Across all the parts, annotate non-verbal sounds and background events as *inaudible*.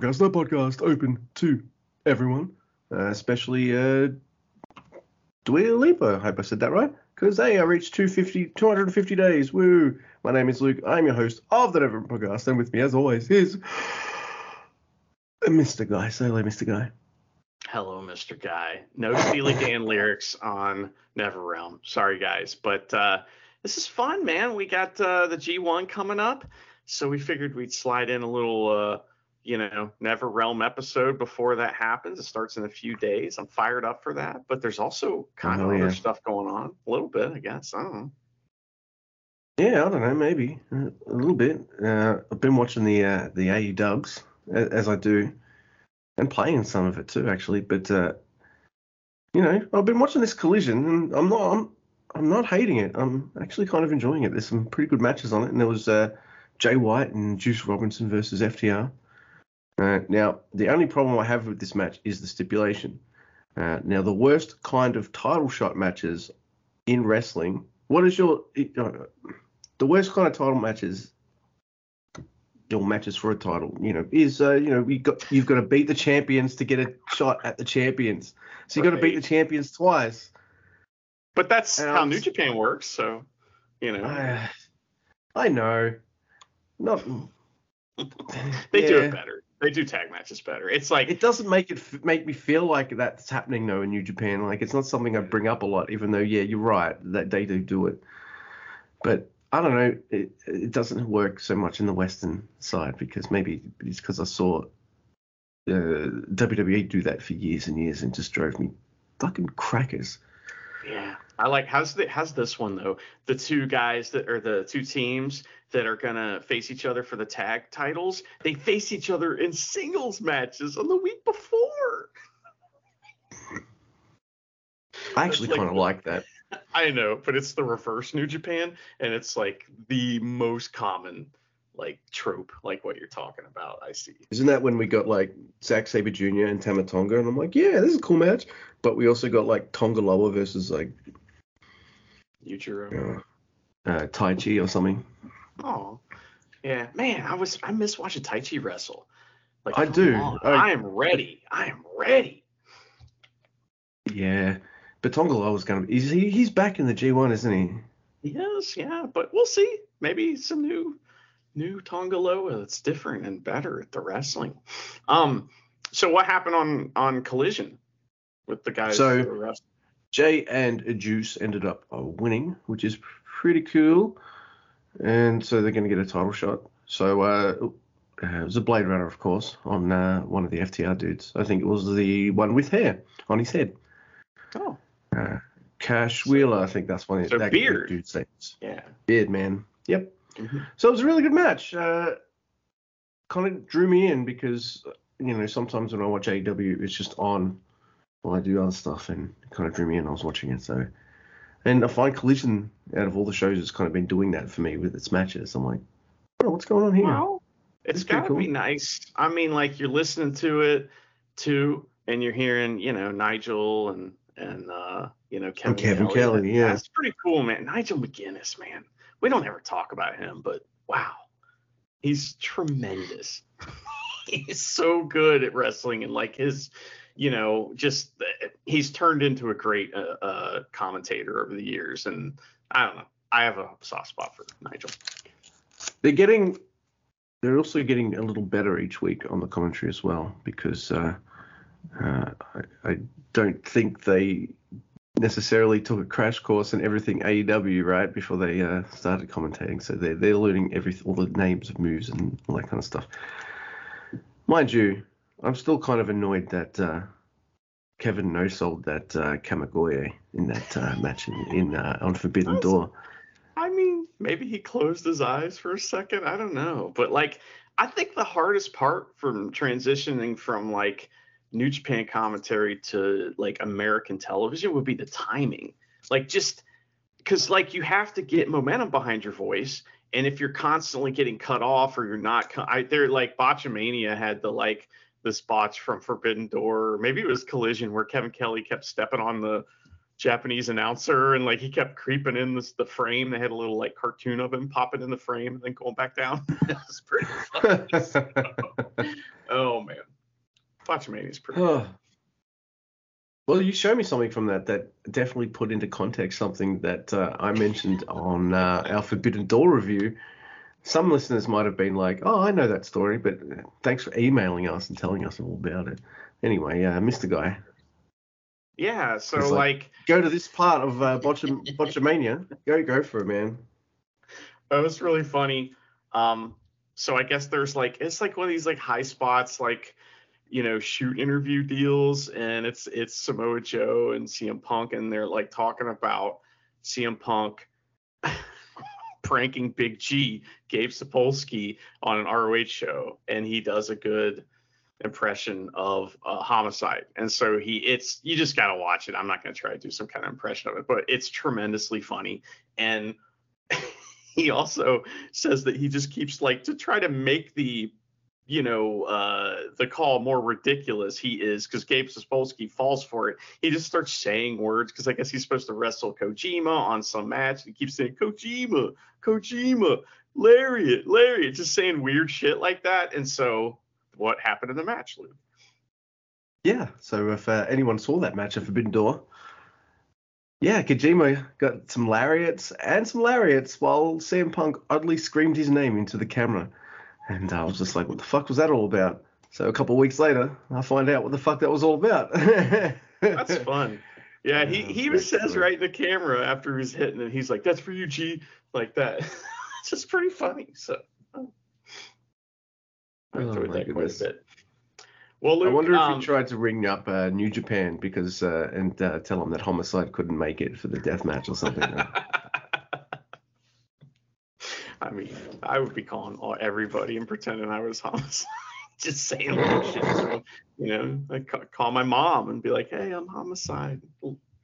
Podcast, the podcast open to everyone, uh, especially uh, Dua Lipa. I hope I said that right, because hey, I reached 250, 250 days. Woo! My name is Luke. I'm your host of the Never Podcast, and with me, as always, is *gasps* Mr. Guy. Say hello, Mr. Guy. Hello, Mr. Guy. No Steely Dan *laughs* lyrics on Never Realm. Sorry, guys, but uh, this is fun, man. We got uh, the G1 coming up, so we figured we'd slide in a little, uh, you know, Never Realm episode before that happens. It starts in a few days. I'm fired up for that, but there's also kind Oh, of yeah. other stuff going on. A little bit, I guess. I don't know. Yeah, I don't know, maybe uh, a little bit. Uh, I've been watching the uh, the AE dubs as I do, and playing some of it too, actually. But uh, you know, I've been watching this collision, and I'm not I'm I'm not hating it. I'm actually kind of enjoying it. There's some pretty good matches on it, and there was uh, Jay White and Juice Robinson versus FTR. Uh, now, the only problem I have with this match is the stipulation. Uh, now, the worst kind of title shot matches in wrestling. What is your uh, the worst kind of title matches? Your matches for a title, you know, is uh, you know you got you've got to beat the champions to get a shot at the champions. So you've got to beat the champions twice. But that's And how New Japan works, so you know I, I know, not. *laughs* they do it better. They do tag matches better. It's like It doesn't make it f- make me feel like that's happening though in New Japan. Like it's not something I bring up a lot, even though yeah, you're right that they do do it. But I don't know, it it doesn't work so much in the Western side because maybe it's because I saw uh, WWE do that for years and years and just drove me fucking crackers. Yeah, I like how's the how's this one though? The two guys that are the two teams that are gonna face each other for the tag titles. They face each other in singles matches on the week before. I actually like- kind of like that. *laughs* I know, but it's the reverse New Japan, and it's like the most common like trope, like what you're talking about. I see. Isn't that when we got like Zack Sabre Jr. and Tama Tonga? And I'm like, yeah, this is a cool match. But we also got like Tonga Loa versus like Yujiro. uh, uh, Taichi or something. Oh, yeah, man. I was I miss watching Taichi wrestle. Like I do. I- I am ready. I am ready. Yeah, but Tonga Loa's gonna be. He's, he, he's back in the G1, isn't he? Yes, yeah, but we'll see. Maybe some new new Tonga Loa that's different and better at the wrestling. Um, so what happened on on Collision with the guys? So- that were wrestling? Jay and Juice ended up uh, winning, which is pretty cool. And so they're gonna get a title shot. So uh, it was a Blade Runner, of course, on uh, one of the FTR dudes. I think it was the one with hair on his head. oh, Uh, Cash Wheeler, I think that's one of So that Beard. dude's names. yeah. Beard man. Yep. Mhm. So it was a really good match. Uh, kind of drew me in because you know sometimes when I watch AEW, it's just on while I do other stuff, and it kind of drew me in. I was watching it, so and I find Collision out of all the shows has kind of been doing that for me with its matches. I'm like, oh, what's going on here? Well, it's got to be nice. I mean, like you're listening to it too, and you're hearing, you know, Nigel and and uh, you know Kevin, Kevin Kelly, yeah. that's pretty cool, man. Nigel McGuinness, man. We don't ever talk about him, but wow, he's tremendous. *laughs* he's so good at wrestling, and like his, you know, just he's turned into a great uh, uh, commentator over the years, and I don't know. I have a soft spot for Nigel. They're getting, they're also getting a little better each week on the commentary as well because uh, uh, I, I don't think they necessarily took a crash course in everything AEW right before they uh, started commentating. So they're they're learning every all the names of moves and all that kind of stuff. Mind you, I'm still kind of annoyed that uh, Kevin no sold that uh, Kamigoye in that uh, match in, in uh, on Forbidden That's- Door. I mean, maybe he closed his eyes for a second. I don't know. But like, I think the hardest part from transitioning from like New Japan commentary to like American television would be the timing. Like, just because like you have to get momentum behind your voice, and if you're constantly getting cut off or you're not, I, they're like Botchamania had the like this botch from Forbidden Door, maybe it was Collision where Kevin Kelly kept stepping on the Japanese announcer and like he kept creeping in this, the frame. They had a little like cartoon of him popping in the frame and then going back down. *laughs* it was pretty funny. oh man, Botchamania is pretty. *sighs* Well, you showed me something from that that definitely put into context something that uh, I mentioned on uh, our Forbidden Door review. Some listeners might have been like, "Oh, I know that story," but thanks for emailing us and telling us all about it. Anyway, uh, Mr. Guy. Yeah, so like, like, go to this part of uh, Botcham, Botchamania. Go, go for it, man. That was really funny. Um, so I guess there's like it's like one of these like high spots, like you know, shoot interview deals, and it's it's Samoa Joe and CM Punk, and they're like talking about CM Punk *laughs* pranking Big G, Gabe Sapolsky, on an ROH show, and he does a good impression of uh, Homicide, and so he it's you just gotta watch it. I'm not gonna try to do some kind of impression of it, but it's tremendously funny, and *laughs* he also says that he just keeps like to try to make the you know, uh, the call more ridiculous he is because Gabe Sapolsky falls for it. He just starts saying words because I guess he's supposed to wrestle Kojima on some match. And he keeps saying Kojima, Kojima, Lariat, Lariat, just saying weird shit like that. And so what happened in the match, Luke? Yeah. So if uh, anyone saw that match at Forbidden Door, yeah, Kojima got some lariats and some lariats while CM Punk oddly screamed his name into the camera. And I was just like, what the fuck was that all about? So a couple of weeks later, I find out what the fuck that was all about. *laughs* That's fun. Yeah, he, he even says right in the camera after he's hitting it, he's like, that's for you, G, like that. *laughs* it's just pretty funny. So I enjoyed oh, that goodness. quite a bit. Well, Luke, I wonder if um, he tried to ring up uh, New Japan because uh, and uh, tell them that Homicide couldn't make it for the death match or something. *laughs* I mean, I would be calling all, everybody and pretending I was *laughs* homicide. just saying *laughs* shit. So, you know, I call my mom and be like, "Hey, I'm homicide,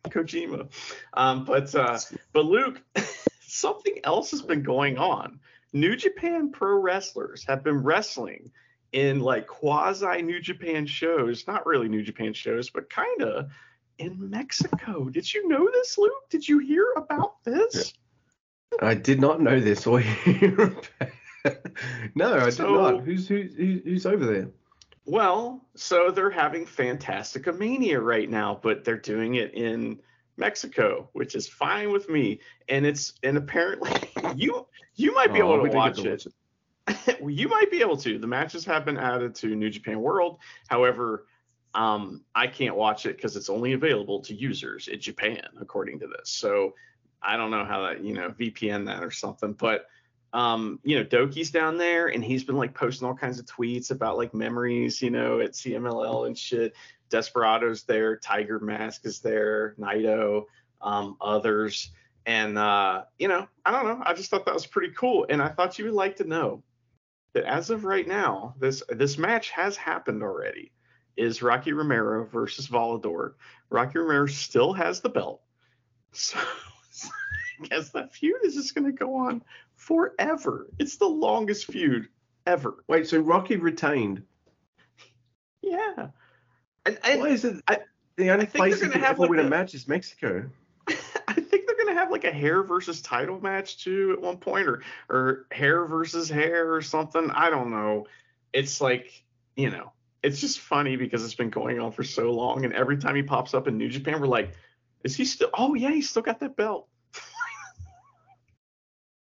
Kojima." Um, but uh, but Luke, *laughs* something else has been going on. New Japan Pro wrestlers have been wrestling in like quasi New Japan shows, not really New Japan shows, but kind of in Mexico. Did you know this, Luke? Did you hear about this? I did not know this or *laughs* No, I so, did not. Who's who, who's over there? Well, so they're having Fantastica Mania right now, but they're doing it in Mexico, which is fine with me. And it's and apparently *laughs* you you might be oh, able to watch to it. it. *laughs* you might be able to. The matches have been added to New Japan World. However, um, I can't watch it because it's only available to users in Japan, according to this. So I don't know how that, you know, VPN that or something, but um, you know, Douki's down there and he's been like posting all kinds of tweets about like memories, you know, at CMLL and shit. Desperado's there, Tiger Mask is there, Naito, um, others. And uh, you know, I don't know. I just thought that was pretty cool. And I thought you would like to know that as of right now, this this match has happened already. Is Rocky Romero versus Volador. Rocky Romero still has the belt. So *laughs* *laughs* guess that feud is just going to go on forever. It's the longest feud ever. Wait, so Rocky retained? Yeah. And, and Why is it I, the only place you can ever like win a, a match is Mexico? *laughs* I think they're gonna have like a hair versus title match too at one point, or or hair versus hair or something. I don't know. It's like you know, it's just funny because it's been going on for so long, and every time he pops up in New Japan, we're like, is he still? Oh yeah, he's still got that belt. *laughs*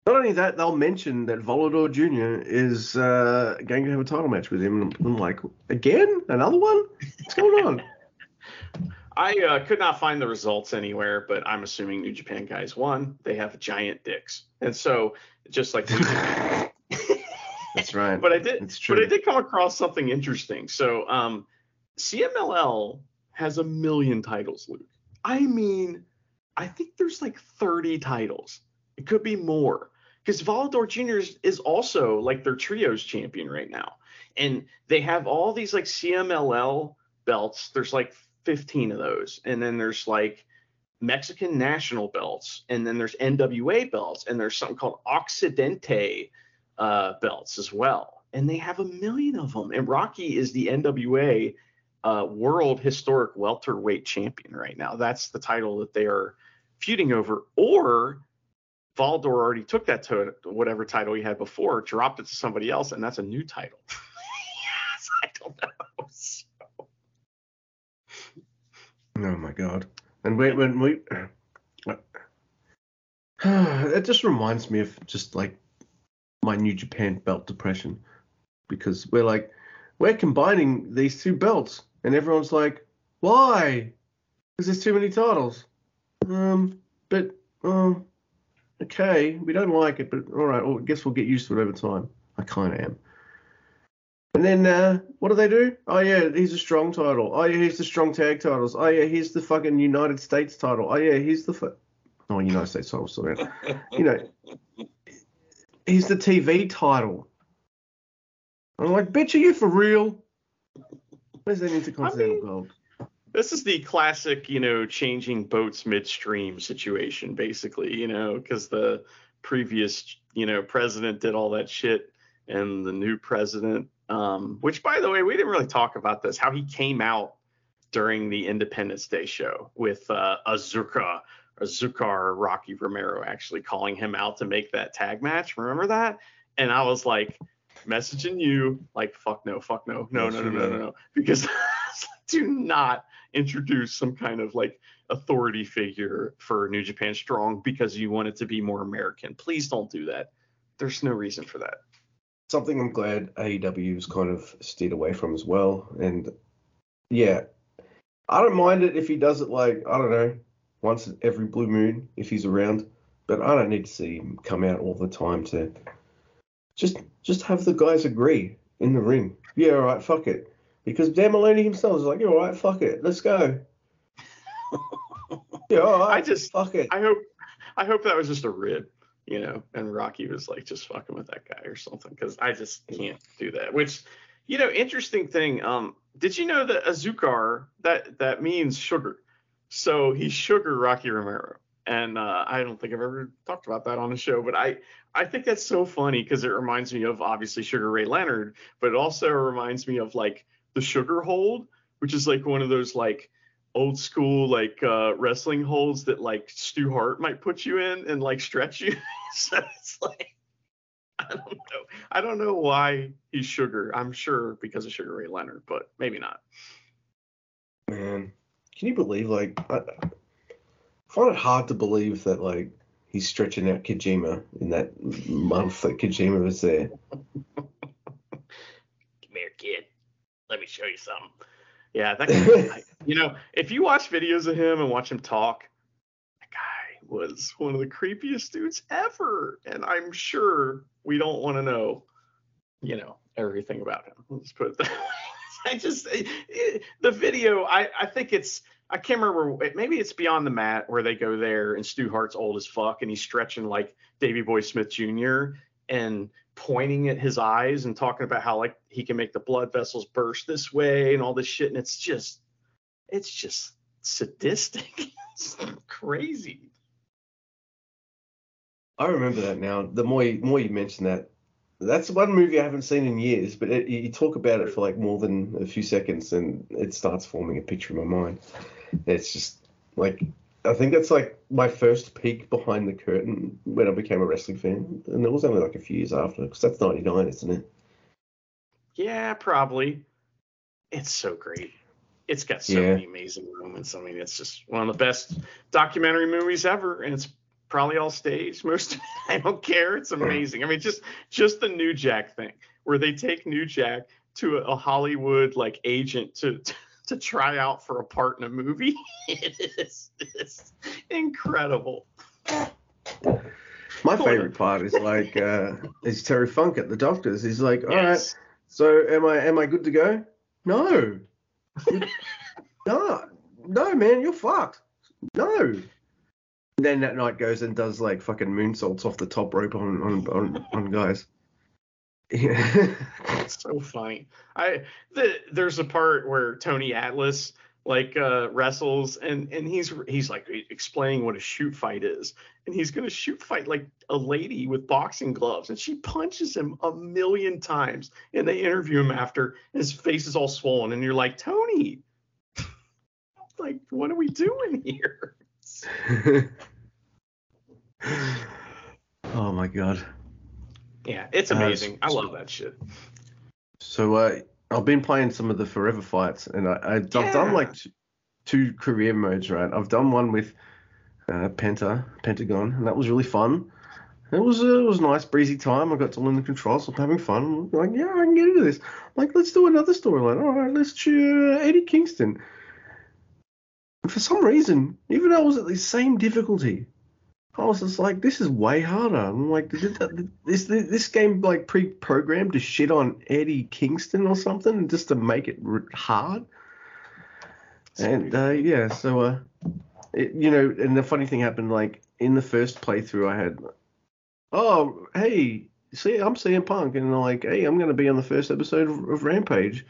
Not only that, they'll mention that Volador Jr. is uh, going to have a title match with him. I'm like, again? Another one? What's going on? *laughs* I uh, could not find the results anywhere, but I'm assuming New Japan guys won. They have giant dicks, and so just like *laughs* That's right. but I did. But I did come across something interesting. So um, CMLL has a million titles, Luke. I mean, I think there's like 30 titles. It could be more because Volador Jr. Is, also like their trios champion right now. And they have all these like CMLL belts. There's like 15 of those. And then there's like Mexican national belts, and then there's NWA belts, and there's something called Occidente uh, belts as well. And they have a million of them. And Rocky is the NWA uh, World Historic Welterweight Champion right now. That's the title that they are feuding over. Or Volador already took that to whatever title he had before, dropped it to somebody else, and that's a new title. *laughs* yes, I don't know. So. Oh my god! And when when we, *sighs* it just reminds me of just like my New Japan belt depression, because we're like we're combining these two belts, and everyone's like, why? Because there's too many titles. Um, but um, okay, we don't like it, but all right, well, I guess we'll get used to it over time. I kind of am. And then uh, what do they do? Oh yeah, here's a strong title. Oh yeah, here's the strong tag titles. Oh yeah, here's the fucking United States title. Oh yeah, here's the fu- oh United States title. Sorry, you know, here's the TV title. I'm like, bitch, are you for real? Where's that Intercontinental I mean, Gold? This is the classic, you know, changing boats midstream situation, basically, you know, because the previous, you know, president did all that shit, and the new president um, which, by the way, we didn't really talk about this. How he came out during the Independence Day show with uh, Azuka, Azucar Rocky Romero actually calling him out to make that tag match. Remember that? And I was like, messaging you like, fuck no, fuck no, no, no, no, no, no, no, because do not introduce some kind of like authority figure for New Japan Strong because you want it to be more American. Please don't do that. There's no reason for that something I'm glad AEW's kind of steered away from as well. And yeah, I don't mind it if he does it like I don't know once every blue moon if he's around, but I don't need to see him come out all the time to just just have the guys agree in the ring. Yeah, all right, fuck it. Because Dan Maloney himself is like, yeah, all right, fuck it, let's go. *laughs* yeah, all right, I just fuck it. I hope I hope that was just a rib you know, and Rocky was like, just fucking with that guy or something, because I just can't do that. Which, you know, interesting thing. Um, did you know that Azucar that that means sugar? So he's sugar Rocky Romero, and uh, I don't think I've ever talked about that on the show, but I I think that's so funny because it reminds me of obviously Sugar Ray Leonard, but it also reminds me of like the Sugar Hold, which is like one of those like old school like uh, wrestling holds that like Stu Hart might put you in and like stretch you. *laughs* so it's like I don't know. I don't know why he's Sugar. I'm sure because of Sugar Ray Leonard, but maybe not. Man, can you believe like I, I find it hard to believe that like he's stretching out Kojima in that month that Kojima was there. Come here, kid. Let me show you something. Yeah, that guy, *laughs* you know, if you watch videos of him and watch him talk, that guy was one of the creepiest dudes ever. And I'm sure we don't want to know, you know, everything about him. Let's put it that *laughs* way. I just it, the video. I I think it's I can't remember. Maybe it's Beyond the Mat where they go there and Stu Hart's old as fuck and he's stretching like Davy Boy Smith Jr. and pointing at his eyes and talking about how like he can make the blood vessels burst this way and all this shit and it's just it's just sadistic *laughs* it's crazy i remember that now the more you, more you mention that that's one movie i haven't seen in years but it, you talk about it for like more than a few seconds and it starts forming a picture in my mind it's just like I think that's like my first peek behind the curtain when I became a wrestling fan, and it was only like a few years after, because that's '99, isn't it? Yeah, probably. It's so great. It's got so yeah. many amazing moments. I mean, it's just one of the best documentary movies ever, and it's probably all staged. *laughs* Most I don't care. It's amazing. I mean, just just the New Jack thing, where they take New Jack to a Hollywood like agent to, to to try out for a part in a movie. *laughs* it is it's incredible. My favorite part is like uh, is Terry Funk at the doctor's. He's like, all yes. right, so am I am I good to go? No, *laughs* no, no, man, you're fucked. No. And then that night goes and does like fucking moonsaults off the top rope on on on, on guys. Yeah. it's *laughs* so funny. I the, there's a part where Tony Atlas like uh, wrestles and and he's he's like explaining what a shoot fight is and he's gonna shoot fight like a lady with boxing gloves and she punches him a million times and they interview him after and his face is all swollen and you're like tony *laughs* like what are we doing here *laughs* oh my god yeah it's amazing uh, i love that shit so uh I've been playing some of the Forever fights, and I, I, have yeah. done like two, two, career modes, right? I've done one with uh, Penta, Pentagon, and that was really fun. It was uh, it was a nice breezy time. I got to learn the controls. I'm having fun. I'm like, yeah, I can get into this. I'm like, let's do another storyline. All right, let's cheer Eddie Kingston. And for some reason, even though I was at the same difficulty, I was just like, this is way harder. I'm like, did this this game like pre-programmed to shit on Eddie Kingston or something just to make it hard. And uh, yeah, so uh, it, you know, and the funny thing happened like in the first playthrough, I had, oh hey, see, I'm CM Punk, and they're like, hey, I'm gonna be on the first episode of, of Rampage.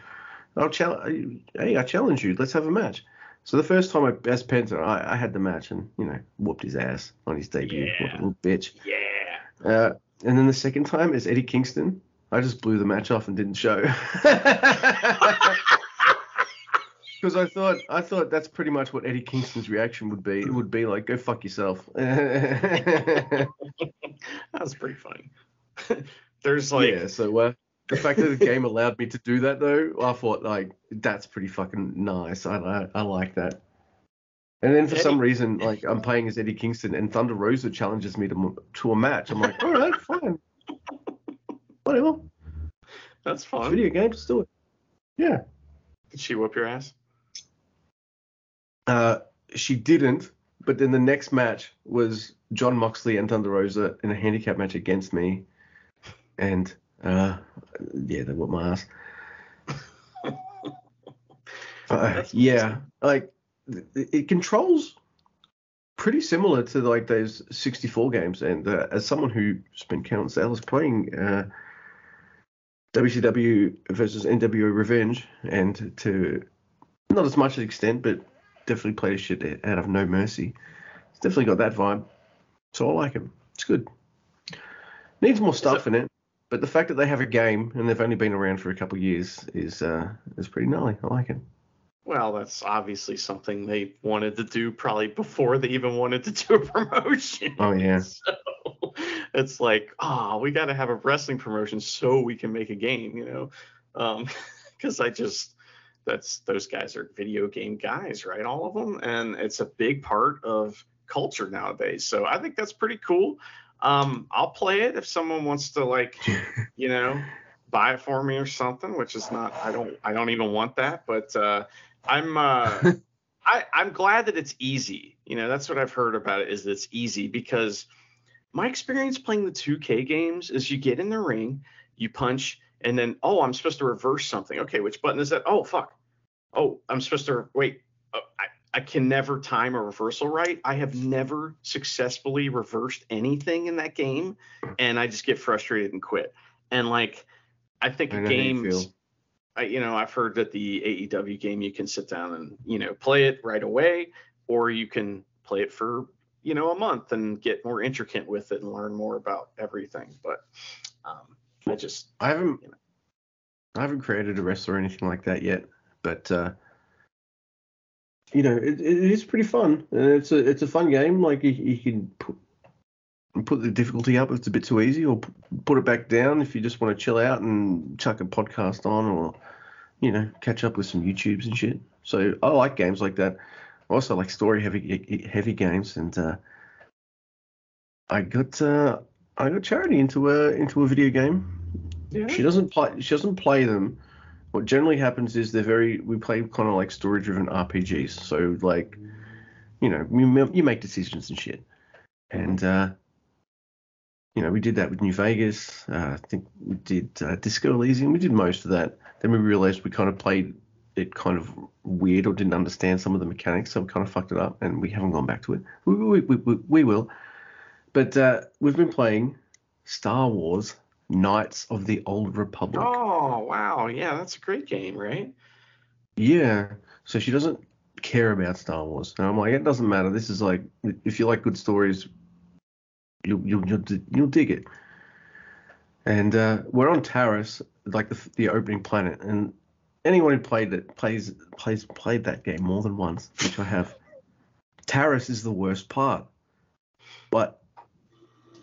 I'll challenge, hey, I challenge you. Let's have a match. So the first time I, as Penta, I, I, had the match and you know whooped his ass on his debut, yeah. little bitch. Yeah. Uh, and then the second time is Eddie Kingston. I just blew the match off and didn't show. *laughs* Because I thought I thought that's pretty much what Eddie Kingston's reaction would be. It would be like, "Go fuck yourself." *laughs* that was pretty funny. *laughs* There's like yeah. So uh, the fact that the game allowed me to do that though, I thought like that's pretty fucking nice. I I, I like that. And then for Eddie. some reason, like I'm playing as Eddie Kingston, and Thunder Rosa challenges me to to a match. I'm like, all right, fine, whatever. That's fun. Video game, just do it. Yeah. Did she whoop your ass? Uh, she didn't. But then the next match was Jon Moxley and Thunder Rosa in a handicap match against me, and uh, yeah, they whooped my ass. *laughs* uh, yeah, like it controls pretty similar to like those 64 games. And uh, as someone who spent countless hours playing uh, WCW versus NWO Revenge, and to not as much extent, but definitely played a shit out of No Mercy. It's definitely got that vibe. So I like it. It's good. Needs more stuff it, in it. But the fact that they have a game and they've only been around for a couple of years is uh, is pretty gnarly. I like it. Well, that's obviously something they wanted to do probably before they even wanted to *laughs* do a promotion. Oh yeah. *laughs* So it's like, oh, we got to have a wrestling promotion so we can make a game, you know? Because um, *laughs* I just that's those guys are video game guys, right? All of them, and it's a big part of culture nowadays. So I think that's pretty cool. Um, I'll play it if someone wants to like, *laughs* you know, buy it for me or something, which is not I don't I don't even want that, but uh, I'm uh, *laughs* I I'm glad that it's easy. You know, that's what I've heard about it is that it's easy because my experience playing the 2K games is you get in the ring, you punch, and then oh I'm supposed to reverse something. Okay, which button is that? Oh fuck. Oh, I'm supposed to wait. Uh, I, I can never time a reversal right. I have never successfully reversed anything in that game, and I just get frustrated and quit. And like, I think I games, you, I, you know, I've heard that the AEW game you can sit down and you know play it right away, or you can play it for you know a month and get more intricate with it and learn more about everything. But um, I just I haven't you know, I haven't created a wrestler or anything like that yet, but. uh you know, it, it is pretty fun. It's a it's a fun game. Like you, you can put put the difficulty up if it's a bit too easy, or put it back down if you just want to chill out and chuck a podcast on, or you know, catch up with some YouTubes and shit. So I like games like that. I also like story heavy heavy games, and uh, I got uh, I got Charity into a into a video game. Yeah. She doesn't play she doesn't play them what generally happens is they're very we play kind of like story driven RPGs. So like, you know, you, you make decisions and shit. And uh, you know, we did that with New Vegas. Uh, I think we did uh, Disco Elysium. We did most of that. Then we realized we kind of played it kind of weird or didn't understand some of the mechanics, so we kind of fucked it up, and we haven't gone back to it. We we we, we, we will. But uh, we've been playing Star Wars Knights of the Old Republic. Oh wow, yeah, that's a great game, right? Yeah. So she doesn't care about Star Wars. And I'm like, it doesn't matter. This is like, if you like good stories, you'll you'll you'll, you'll dig it. And uh, we're on Taris, like the, the opening planet, and anyone who played it plays plays played that game more than once, which I have. Taris is the worst part, but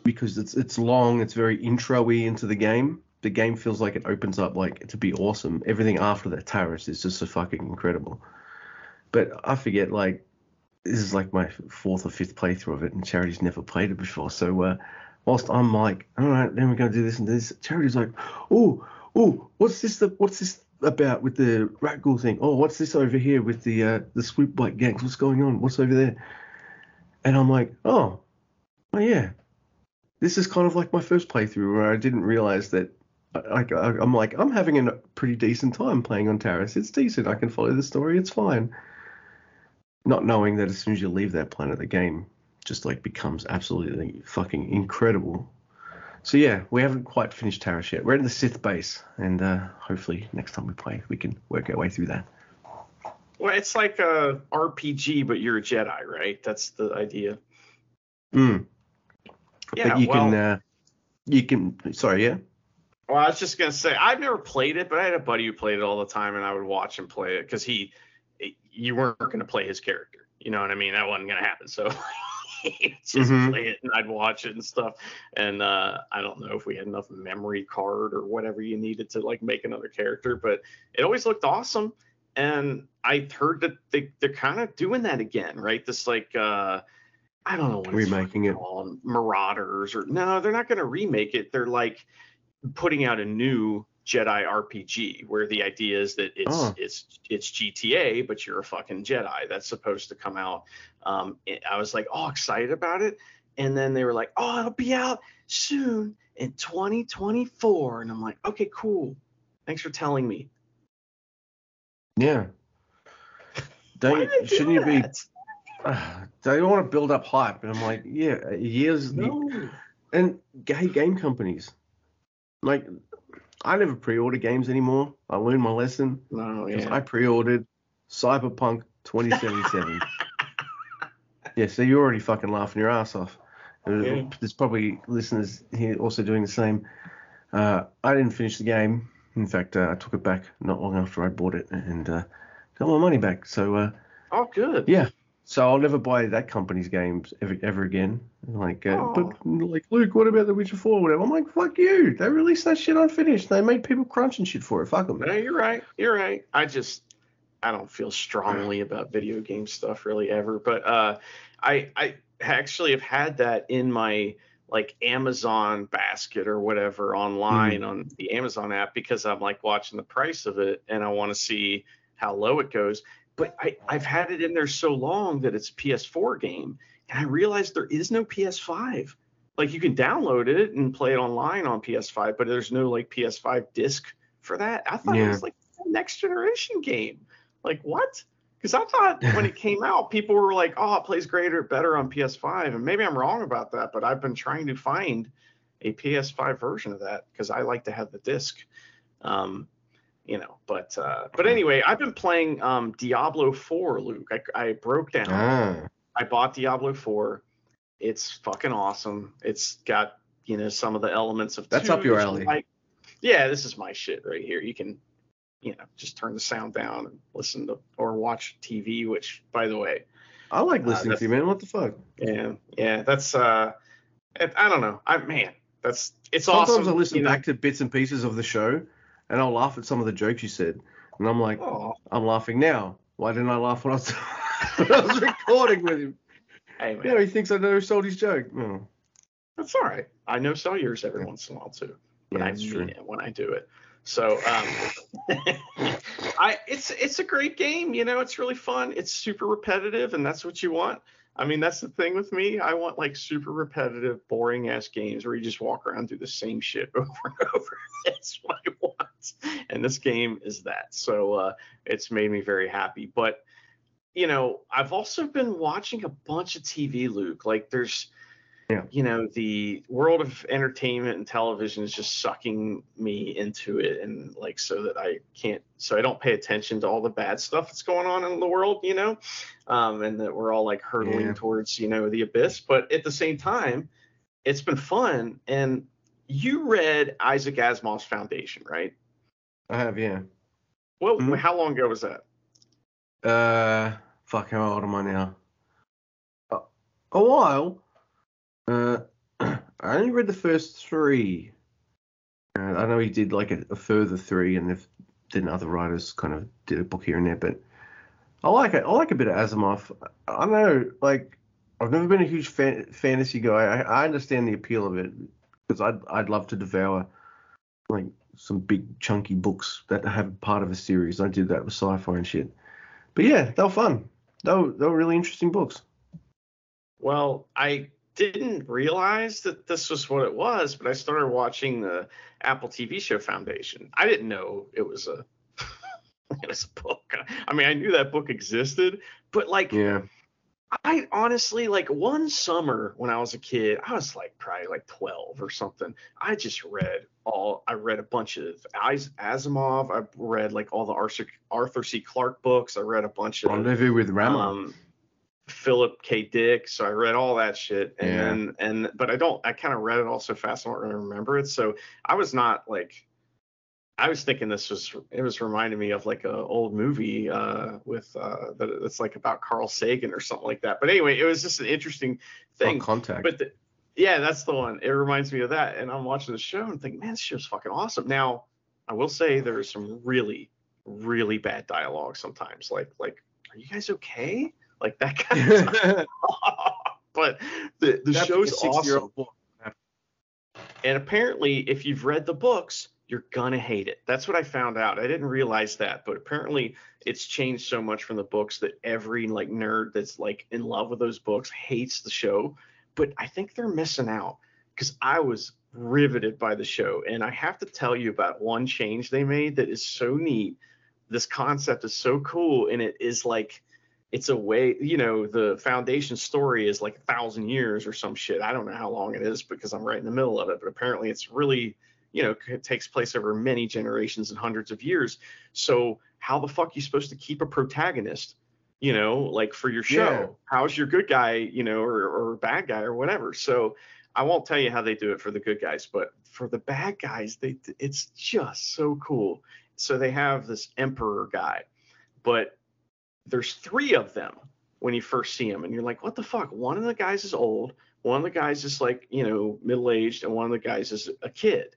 because it's it's long, it's very intro-y into the game. The game feels like it opens up like to be awesome. Everything after that Taris is just so fucking incredible. But I forget like this is like my fourth or fifth playthrough of it, and Charity's never played it before. So uh, whilst I'm like, all right, then we're gonna do this and this, Charity's like, oh, oh, what's this? The, what's this about with the Rakghoul thing? Oh, what's this over here with the uh, the swoop bike gangs? What's going on? What's over there? And I'm like, oh, oh yeah, this is kind of like my first playthrough where I didn't realize that. Like I'm like I'm having a pretty decent time playing on Taris. It's decent. I can follow the story. It's fine. Not knowing that as soon as you leave that planet, the game just like becomes absolutely fucking incredible. So yeah, we haven't quite finished Taris yet. We're in the Sith base, and uh, hopefully next time we play, we can work our way through that. Well, it's like a RPG, but you're a Jedi, right? That's the idea. Mm. Yeah, but you well, can, uh, you can. Sorry, yeah. Well, I was just gonna say I've never played it, but I had a buddy who played it all the time, and I would watch him play it because he, you weren't gonna play his character. You know what I mean? That wasn't gonna happen. So *laughs* he'd just Mhm. play it, and I'd watch it and stuff. And uh, I don't know if we had enough memory card or whatever you needed to like make another character, but it always looked awesome. And I heard that they, they're kind of doing that again, right? This like uh, I don't know what it's Remaking it. called, Marauders or no, they're not going to remake it. They're like putting out a new Jedi RPG where the idea is that it's Oh. it's it's GTA, but you're a fucking Jedi. That's supposed to come out. Um, I was like, oh, excited about it, and then they were like, oh, it'll be out soon in 2024, and I'm like, okay, cool. Thanks for telling me. Yeah. *laughs* Don't they shouldn't you be? *sighs* they want to build up hype, and I'm like, yeah, years. No. And hey, game companies, like, I never pre-order games anymore. I learned my lesson No, because yeah. I pre-ordered Cyberpunk 2077. *laughs* yeah, so you're already fucking laughing your ass off. Uh, Yeah. There's probably listeners here also doing the same. Uh, I didn't finish the game. In fact, uh, I took it back not long after I bought it and uh, got my money back. So uh, oh, good. yeah, so I'll never buy that company's games ever ever again. Like, uh, but like Luke, what about The Witcher 4? Whatever. I'm like, fuck you. They released that shit unfinished. They made people crunch and shit for it. Fuck them. No, you're right. You're right. I just I don't feel strongly about video game stuff really ever, but uh, I I actually have had that in my like Amazon basket or whatever online on the Amazon app because I'm like watching the price of it and I want to see how low it goes. But I, I've had it in there so long that it's a PS4 game, and I realized there is no PS5. Like you can download it and play it online on PS5, but there's no like PS5 disc for that. I thought it was like a next generation game. Like what? Because I thought when it *laughs* came out, people were like, "Oh, it plays greater, better on PS5," and maybe I'm wrong about that. But I've been trying to find a PS5 version of that because I like to have the disc. Um, you know, but uh, but anyway, I've been playing um, Diablo 4, Luke. I, I broke down. Ah, I bought Diablo 4. It's fucking awesome. It's got you know some of the elements of That's two up your alley. like. yeah, this is my shit right here. You can you know just turn the sound down and listen to or watch TV. Which by the way, I like Uh, listening to you, man. What the fuck? yeah, yeah, that's uh, I don't know. I man, that's it's Sometimes awesome. I listen you know? back to bits and pieces of the show, and I'll laugh at some of the jokes you said, and I'm like, Oh, I'm laughing now. Why didn't I laugh when I was, *laughs* when I was recording with him? hey man, Yeah, he thinks I never sold his joke. Oh, That's all right. I know sell yours every once in a while too, but yeah, I mean true. it when I do it. So um, *laughs* I it's it's a great game. You know, it's really fun. It's super repetitive, and that's what you want. I mean, that's the thing with me. I want like super repetitive, boring ass games where you just walk around do the same shit *laughs* over and over. That's what I want. *laughs* And this game is that. So uh, it's made me very happy. But you know, I've also been watching a bunch of TV, Luke. Like there's Yeah. you know, the world of entertainment and television is just sucking me into it, and like so that I can't, so I don't pay attention to all the bad stuff that's going on in the world, you know, um, and that we're all like hurtling Yeah. towards, you know, the abyss. But at the same time, it's been fun. And you read Isaac Asimov's Foundation, right? I have, yeah. Well, Mhm. how long ago was that? Uh, fuck, how old am I now? Uh, a while. Uh, *clears throat* I only read the first three. Uh, I know he did like a, a further three, and if then other writers kind of did a book here and there, but I like it. I like a bit of Asimov. I know, like I've never been a huge fan, fantasy guy. I, I understand the appeal of it because I'd I'd love to devour like some big chunky books that have part of a series. I did that with sci-fi and shit. But yeah, they were fun. They were, they were really interesting books. Well, I didn't realize that this was what it was, but I started watching the Apple TV show Foundation. I didn't know it was a *laughs* it was a book. I mean, I knew that book existed, but like Yeah. I honestly like one summer when I was a kid, I was like probably like 12 or something. I just read all I read a bunch of As- Asimov. I read like all the Arthur Arthur C. Clarke books. I read a bunch of Rendezvous with Rama. um, Philip K. Dick. So I read all that shit, Yeah. and and but I don't. I kind of read it all so fast, I don't to remember it. So I was not like. I was thinking this was it was reminding me of like a old movie uh, with uh, that it's like about Carl Sagan or something like that. But anyway, it was just an interesting thing. Or contact. But the, yeah, that's the one. It reminds me of that. And I'm watching the show and thinking, man, this show's fucking awesome. Now, I will say there's some really, really bad dialogue sometimes. Like, like, are you guys okay? Like that kind of *laughs* stuff. *laughs* but the, the That's show's like a 60-year-old awesome. And apparently, if you've read the books, you're gonna hate it. That's what I found out. I didn't realize that, but apparently it's changed so much from the books that every like nerd that's like in love with those books hates the show. But I think they're missing out because I was riveted by the show. And I have to tell you about one change they made that is so neat. This concept is so cool, and it is like it's a way, you know, the foundation story is like a thousand years or some shit. I don't know how long it is because I'm right in the middle of it, but apparently it's really, you know, it takes place over many generations and hundreds of years. So how the fuck are you supposed to keep a protagonist, you know, like for your show? Yeah. How's your good guy, you know, or, or bad guy or whatever? So I won't tell you how they do it for the good guys, but for the bad guys, they it's just so cool. So they have this emperor guy, but there's three of them when you first see them, and you're like, what the fuck? One of the guys is old, one of the guys is like, you know, middle aged, and one of the guys is a kid.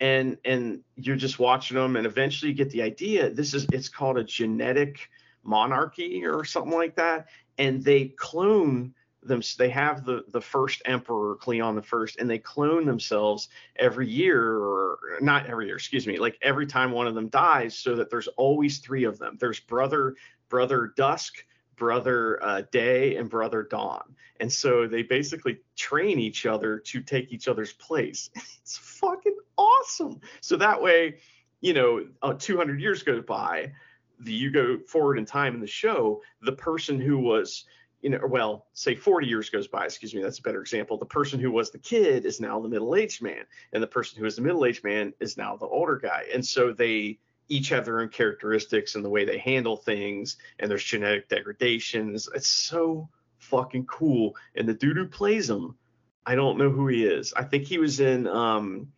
And and you're just watching them, and eventually you get the idea. This is it's called a genetic monarchy or something like that, and they clone them. They have the the first emperor, Cleon the first, and they clone themselves every year, or not every year, excuse me, like every time one of them dies, so that there's always three of them. There's brother brother Dusk, brother uh, Day, and brother Dawn. And so they basically train each other to take each other's place. *laughs* It's fucking awesome. So that way, you know, uh, 200 years goes by, the, you go forward in time in the show, the person who was, you know, well, say 40 years goes by, excuse me, that's a better example. The person who was the kid is now the middle aged man, and the person who is the middle aged man is now the older guy. And so they, each have their own characteristics and the way they handle things, and there's genetic degradations. It's so fucking cool. And the dude who plays him, I don't know who he is. I think he was in um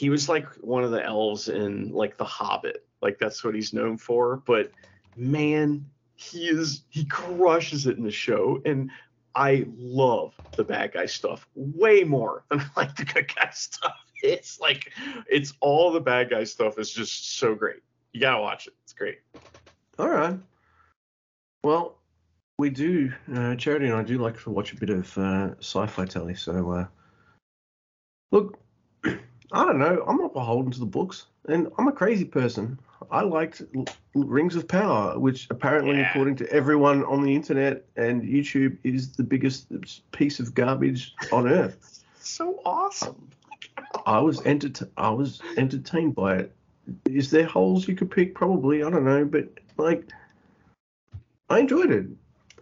he was like one of the elves in like The Hobbit. Like that's what he's known for. But man, he is he crushes it in the show. And I love the bad guy stuff way more *laughs* than I like the good guy stuff. *laughs* It's like it's all the bad guy stuff is just so great. You gotta watch it. It's great. All right. Well, we do, uh, Charity and I do like to watch a bit of uh, sci-fi telly. So, uh, look, I don't know. I'm not beholden to the books, and I'm a crazy person. I liked L- Rings of Power, which apparently, Yeah. according to everyone on the internet and YouTube, is the biggest piece of garbage on earth. *laughs* So awesome. I was enter- I was entertained by it. Is there holes you could pick? Probably. I don't know, but like, I enjoyed it.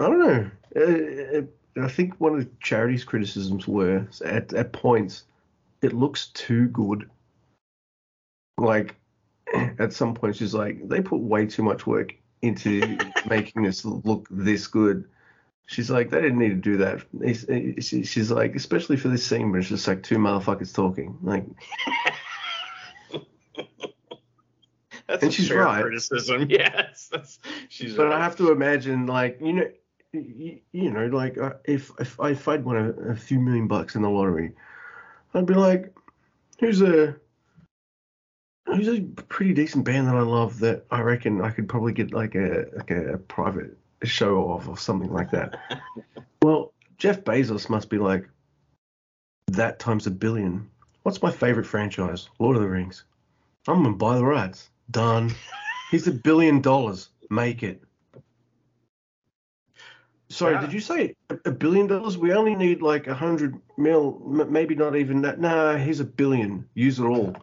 I don't know. Uh, I think one of the charity's criticisms were at at points it looks too good. Like *clears throat* at some point she's like they put way too much work into *laughs* making this look this good. She's like they didn't need to do that. She's like especially for this scene where it's just like two motherfuckers talking. Like *laughs* That's And a she's fair right. criticism. *laughs* Yes, that's she's But right. I have to imagine, like you know, you, you know, like uh, if if I if I'd won a, a few million bucks in the lottery, I'd be like, who's a who's a pretty decent band that I love that I reckon I could probably get like a like a, private show of or something like that. *laughs* well, Jeff Bezos must be like that times a billion. What's my favorite franchise? Lord of the Rings. I'm gonna buy the rights. Done. *laughs* He's a billion dollars. Make it. Sorry, Yeah. did you say a- billion dollars? We only need like a hundred mil, maybe not even that. Nah, here's a billion. Use it all.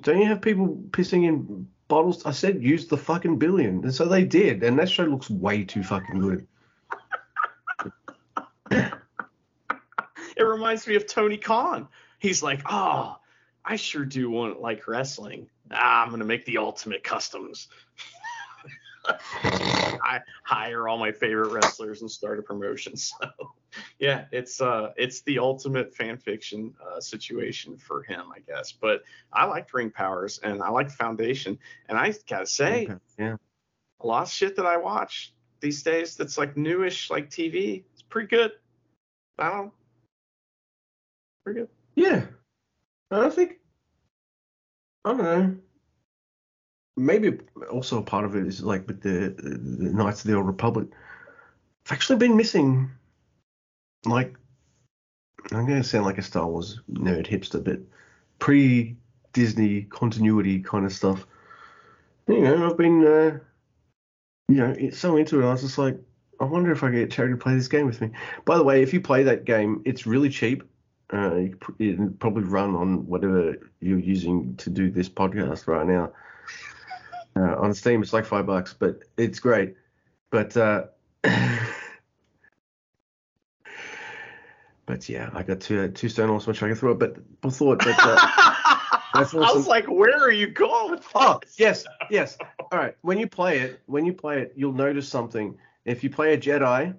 Don't you have people pissing in bottles? I said use the fucking billion, and so they did. And that show looks way too fucking good. It reminds me of Tony Khan. He's like, oh, I sure do want like wrestling. Ah, I'm gonna make the ultimate customs. *laughs* *laughs* I hire all my favorite wrestlers and start a promotion. *laughs* So, yeah, it's uh, it's the ultimate fan fiction uh, situation for him, I guess. But I liked Ring Powers and I liked Foundation, and I gotta say, Okay, Yeah. a lot of shit that I watch these days that's like newish, like TV. It's pretty good. I don't know. Pretty good. Yeah. I think I don't know. Maybe also a part of it is like with the, the Knights of the Old Republic. I've actually been missing like I'm gonna sound like a Star Wars nerd hipster, but pre Disney continuity kind of stuff. You know, I've been uh, you know, it's so into it. I was just like, I wonder if I get Terry to play this game with me. By the way, if you play that game, it's really cheap. Uh, you pr- probably run on whatever you're using to do this podcast right now. Uh, on Steam, it's like five bucks, but it's great. But uh, *coughs* but yeah, I got two two stone awesome which I can throw it. But I thought that. Uh, *laughs* That's I was like, where are you going Oh, yes, yes. All right. When you play it, when you play it, you'll notice something. If you play a Jedi,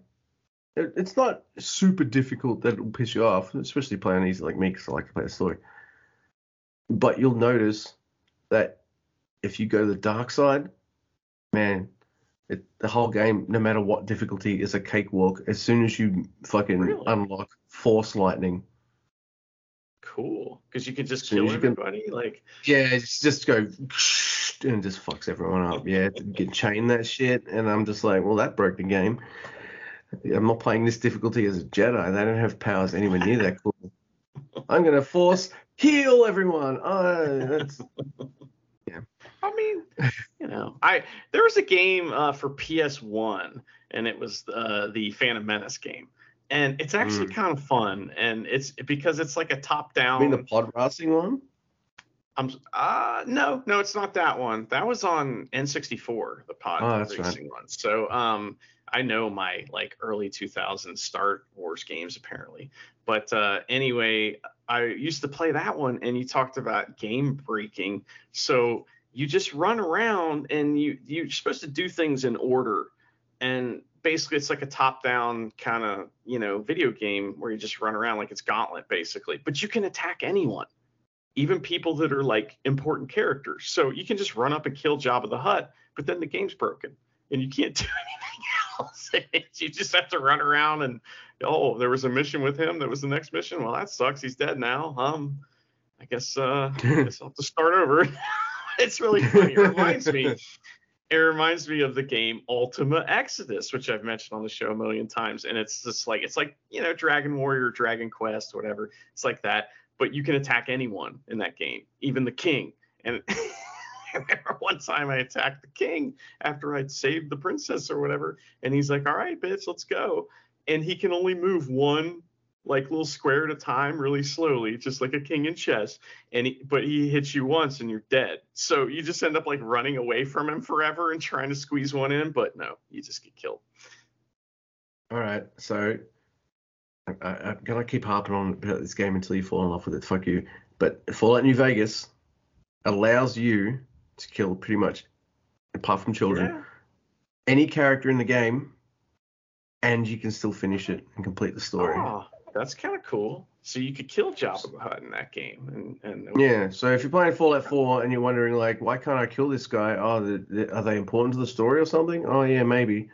it, it's not super difficult that it'll piss you off, especially playing easy like me because I like to play a story. But you'll notice that if you go to the dark side, man, it, the whole game, no matter what difficulty, is a cakewalk. As soon as you fucking Really? unlock Force Lightning, Cool, because you can just kill you can- everybody. Like, Yeah, it's just go *laughs* and just fucks everyone up. Yeah, get chain that shit, and I'm just like, well, that broke the game. I'm not playing this difficulty as a Jedi. They don't have powers anywhere near that cool. *laughs* I'm gonna force heal everyone. Oh, that's *laughs* I mean, *laughs* you know, I there was a game uh, for PS1, and it was uh, the Phantom Menace game, and it's actually Mm. kind of fun, and it's because it's like a top-down. I mean the pod racing one. I'm uh no, no, it's not that one. That was on N64, the pod Oh, that's right. racing one. So um I know my like early 2000s Star Wars games apparently. But uh anyway, I used to play that one and you talked about game breaking. So you just run around and you you're supposed to do things in order and basically it's like a top down kind of, you know, video game where you just run around like it's gauntlet basically. But you can attack anyone even people that are like important characters. So you can just run up and kill Jabba the Hutt but then the game's broken and you can't *laughs* do anything else. *laughs* you just have to run around and oh, there was a mission with him. That was the next mission. Well, that sucks. He's dead now. Um, I guess uh, *laughs* I guess I'll have to start over. *laughs* it's really funny. It reminds me. *laughs* It reminds me of the game Ultima Exodus, which I've mentioned on the show a million times, and it's just like it's like you know Dragon Warrior, Dragon Quest, whatever. It's like that, but you can attack anyone in that game, even the king. And I *laughs* remember one time I attacked the king after I'd saved the princess or whatever, and he's like, "All right, bitch, let's go." And he can only move one like little square at a time, really slowly, just like a king in chess. And he, but he hits you once and you're dead. So you just end up like running away from him forever and trying to squeeze one in, but no, you just get killed. All right, so I, I'm gonna keep harping on about this game until you fall in love with it. Fuck you. But Fallout New Vegas allows you to kill pretty much, apart from children, Yeah. any character in the game, and you can still finish it and complete the story. Oh, that's kind of cool. So you could kill Jabba the Hutt in that game, and and Yeah, so if you're playing Fallout 4 and you're wondering like, why can't I kill this guy? Oh, the, the, are they important to the story or something? Oh yeah, maybe.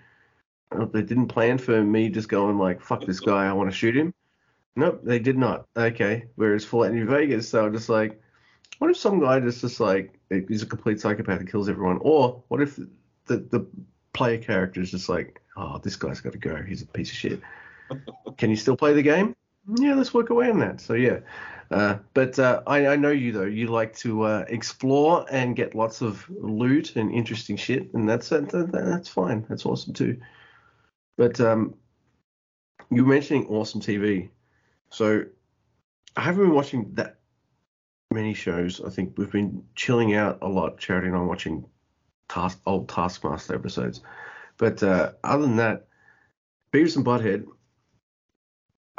Oh, they didn't plan for me just going like, fuck this guy, I want to shoot him. Nope, they did not. Okay. Whereas Fallout New Vegas, they were just like, what if some guy just just like is a complete psychopath and kills everyone? Or what if the the player character is just like, oh, this guy's got to go. He's a piece of shit. Can you still play the game? Yeah, let's work away on that. So yeah, uh, but uh, I, I know you though. You like to uh, explore and get lots of loot and interesting shit, and that's that, that- that's fine. That's awesome too. But um, you were mentioning awesome TV, so I haven't been watching that many shows. I think we've been chilling out a lot, Charity and I, watching task old Taskmaster episodes. But uh, other than that, Beavis and Butthead.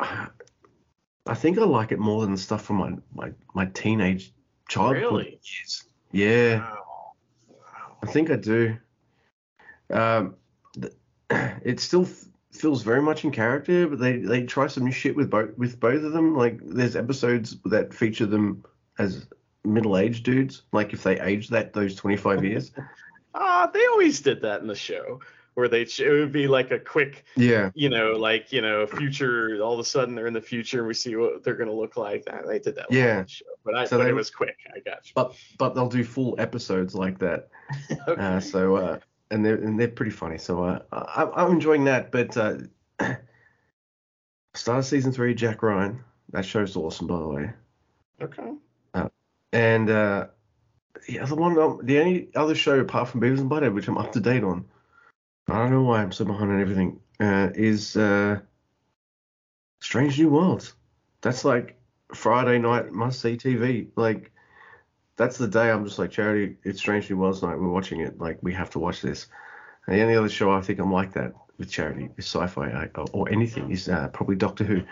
I think I like it more than the stuff from my my, my teenage childhood Really? years. Yeah, Wow. Wow. I think I do. Um, *clears throat* it still f- feels very much in character, but they they try some new shit with both with both of them. Like there's episodes that feature them as middle aged dudes. Like if they age that those 25 years. *laughs* Ah, they always did that in the show, where they it would be like a quick, Yeah. you know, like you know, future. All of a sudden, they're in the future, and we see what they're gonna look like. They did that. Yeah. show, but I So but they- it was quick. I got you. But but they'll do full episodes like that. *laughs* Okay. Uh, so uh, and they're and they're pretty funny. So uh, I, I'm enjoying that. But uh, *clears throat* start of season three, Jack Ryan. That show's awesome, by the way. okay. And uh, the other one, the only other show apart from Beavis and Butthead, which I'm up to date on, I don't know why I'm so behind on everything, uh, is uh, Strange New Worlds. That's like Friday night must see TV. Like that's the day I'm just like charity. It's Strange New Worlds night. We're watching it. Like we have to watch this. And the only other show I think I'm like that with charity is sci-fi I- or anything is uh, probably Doctor Who,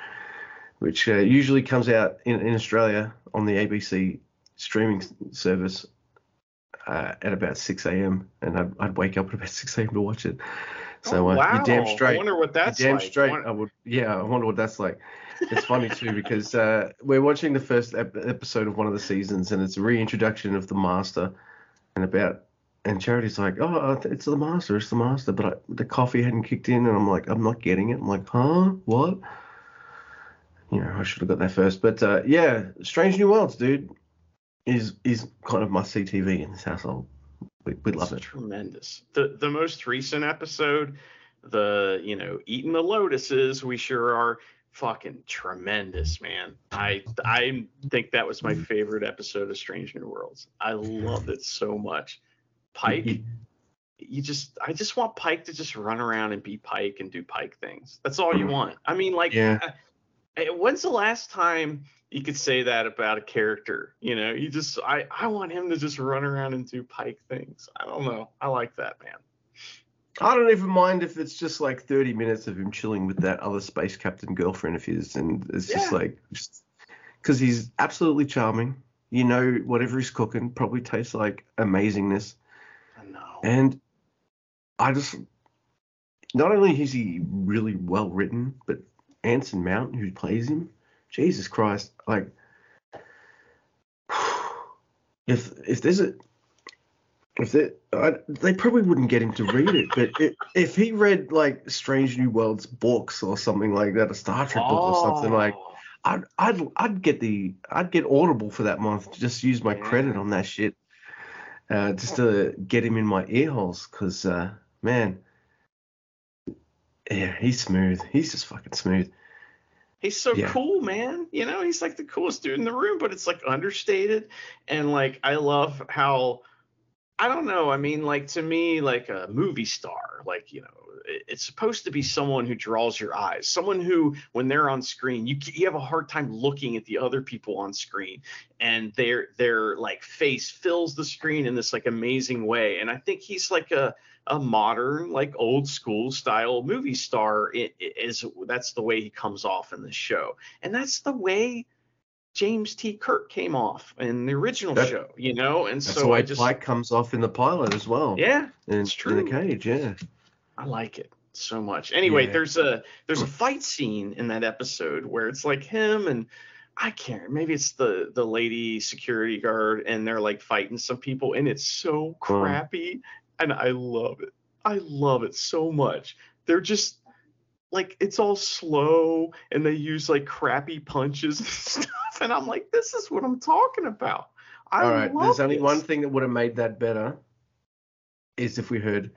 which uh, usually comes out in, in Australia on the ABC streaming service uh, at about 6 a.m. and I'd, I'd wake up at about *laughs* 6 a.m. to watch it. So oh, uh, wow. you're damn straight. I wonder what that's damn like. straight. I would, yeah, I wonder what that's like. It's funny too *laughs* because uh, we're watching the first ep- episode of one of the seasons, and it's a reintroduction of the Master, and about and Charity's like, oh, it's the Master, it's the Master, but I, the coffee hadn't kicked in, and I'm like, I'm not getting it. I'm like, huh, what? You know, I should have got that first, but uh, yeah, Strange New Worlds, dude, is is kind of must see TV in this household. We, we love it. Tremendous. The the most recent episode, the you know eating the lotuses, we sure are fucking tremendous, man. I I think that was my favorite episode of Strange New Worlds. I loved it so much. Pike, you just I just want Pike to just run around and be Pike and do Pike things. That's all you want. I mean, like, Yeah. uh, uh, when's the last time you could say that about a character? You know, you just I I want him to just run around and do Pike things. I don't know. I like that man. I don't even mind if it's just like 30 minutes of him chilling with that other space captain girlfriend of his, and it's just Yeah. like, because he's absolutely charming. You know, whatever he's cooking probably tastes like amazingness. I know. And I just, not only is he really well written, but Anson Mount, who plays him, Jesus Christ, like, if if there's a if they, I, they probably wouldn't get him to read it, but it, if he read like Strange New Worlds books or something like that, a Star Trek book or something like, Oh, I'd I'd I'd get the I'd get Audible for that month to just use my Yeah. credit on that shit, uh, just to get him in my ear holes, cause uh, man, yeah, he's smooth. He's just fucking smooth. He's so Yeah. cool, man. You know, he's like the coolest dude in the room, but it's like understated. And like, I love how I don't know. I mean, like to me, like a movie star, like you know, it's supposed to be someone who draws your eyes, someone who, when they're on screen, you you have a hard time looking at the other people on screen, and their their like face fills the screen in this like amazing way. And I think he's like a a modern, like old school style movie star. Is that's the way he comes off in the show, and that's the way James T. Kirk came off in the original that, show, you know, and so I just Pike comes off in the pilot as well. Yeah, in, it's true. In the cage, yeah. I like it so much. Anyway, Yeah. there's a there's a hmm. fight scene in that episode where it's like him and I can't maybe it's the the lady security guard and they're like fighting some people and it's so hmm. crappy and I love it. I love it so much. They're just like it's all slow and they use like crappy punches and *laughs* stuff and I'm like this is what I'm talking about. I All right, there's only one thing that would have made that better is if we heard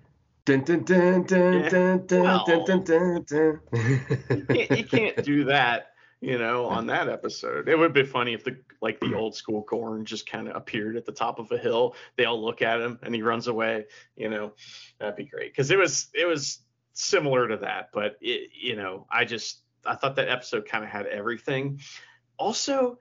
dun dun dun dun dun dun Well. dun dun dun dun. you can't, you can't do that, you know, on that episode. It would be funny if the like the old school Gorn just kind of appeared at the top of a hill. They all look at him and he runs away. You know, that'd be great because it was it was similar to that, but it you know I just I thought that episode kind of had everything. Also.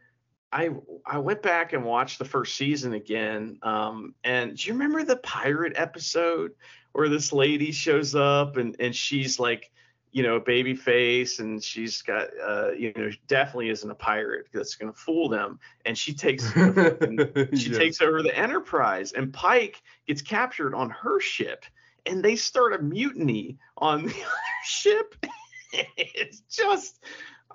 I I went back and watched the first season again. Um, and do you remember the pirate episode where this lady shows up and and she's like you know, a baby face, and she's got, uh, you know, definitely isn't a pirate that's going to fool them. And she takes, the- *laughs* she Yes. takes over the Enterprise, and Pike gets captured on her ship, and they start a mutiny on the *laughs* other ship. *laughs* it's just,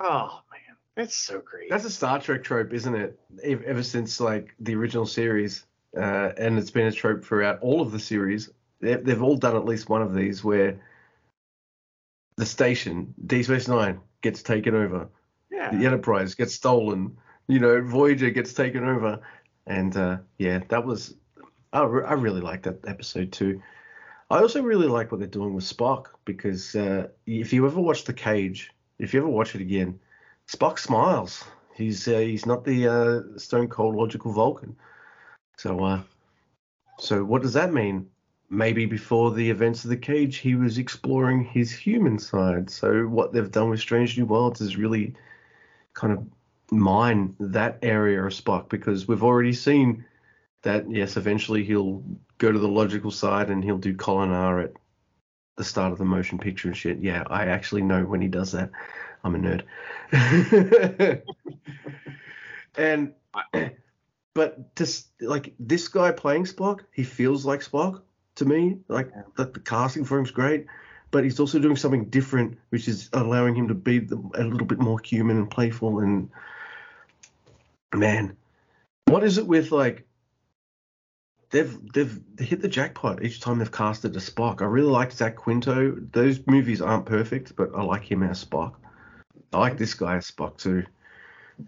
oh man, it's so great. That's a Star Trek trope, isn't it? Ever since like the original series, uh, and it's been a trope throughout all of the series. They've, they've all done at least one of these where the station, Deep Space Nine, gets taken over. yeah. The Enterprise gets stolen. You know, Voyager gets taken over. And uh, yeah, that was. I, re- I really like that episode too. I also really like what they're doing with Spock because uh, if you ever watch The Cage, if you ever watch it again, Spock smiles. He's uh, he's not the uh, stone cold logical Vulcan. So uh, so what does that mean? Maybe before the events of The Cage, he was exploring his human side. So what they've done with Strange New Worlds is really kind of mine that area of Spock because we've already seen that yes, eventually he'll go to the logical side and he'll do Kolinahr at the start of the motion picture and shit. Yeah, I actually know when he does that. I'm a nerd. *laughs* and *clears throat* but just like this guy playing Spock, he feels like Spock to me. Like the, the casting for him's great, but he's also doing something different, which is allowing him to be the, a little bit more human and playful. And man, what is it with like they've they've hit the jackpot each time they've casted a Spock. I really like Zach Quinto. Those movies aren't perfect, but I like him as Spock. I like this guy as Spock too.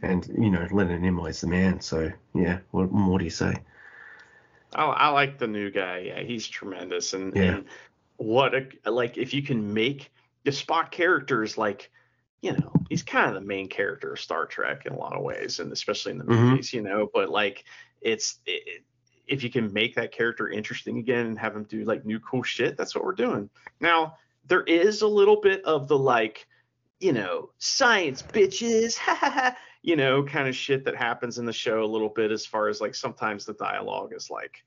And you know, Leonard Nimoy's the man. So yeah, what more do you say? I, I like the new guy. Yeah, he's tremendous. And, Yeah. and what a like if you can make the Spock character is like, you know, he's kind of the main character of Star Trek in a lot of ways, and especially in the Mhm. movies, you know. But like, it's it, if you can make that character interesting again and have him do like new cool shit, that's what we're doing. Now there is a little bit of the like, you know, science bitches, *laughs* you know, kind of shit that happens in the show a little bit as far as like sometimes the dialogue is like,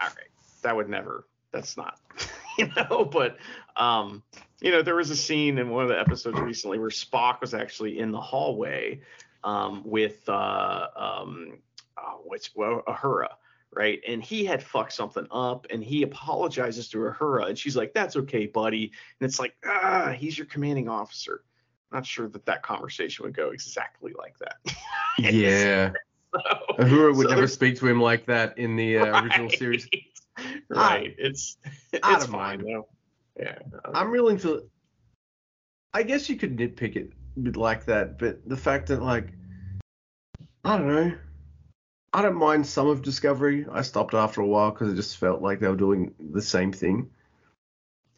all right, that would never, that's not, *laughs* you know, but, um, you know, there was a scene in one of the episodes recently where Spock was actually in the hallway um, with, uh, um, oh, what's, well, Uhura, right? And he had fucked something up and he apologizes to Uhura and she's like, that's okay, buddy. And it's like, ah, he's your commanding officer. Not sure that that conversation would go exactly like that. *laughs* Yeah, *laughs* So- Uhura would so never speak to him like that in the uh, original Right. series. *laughs* Right. It's I it's don't fine mind. though. Yeah. I'm willing to. I guess you could nitpick it like that, but the fact that like, I don't know. I don't mind some of Discovery. I stopped after a while because it just felt like they were doing the same thing.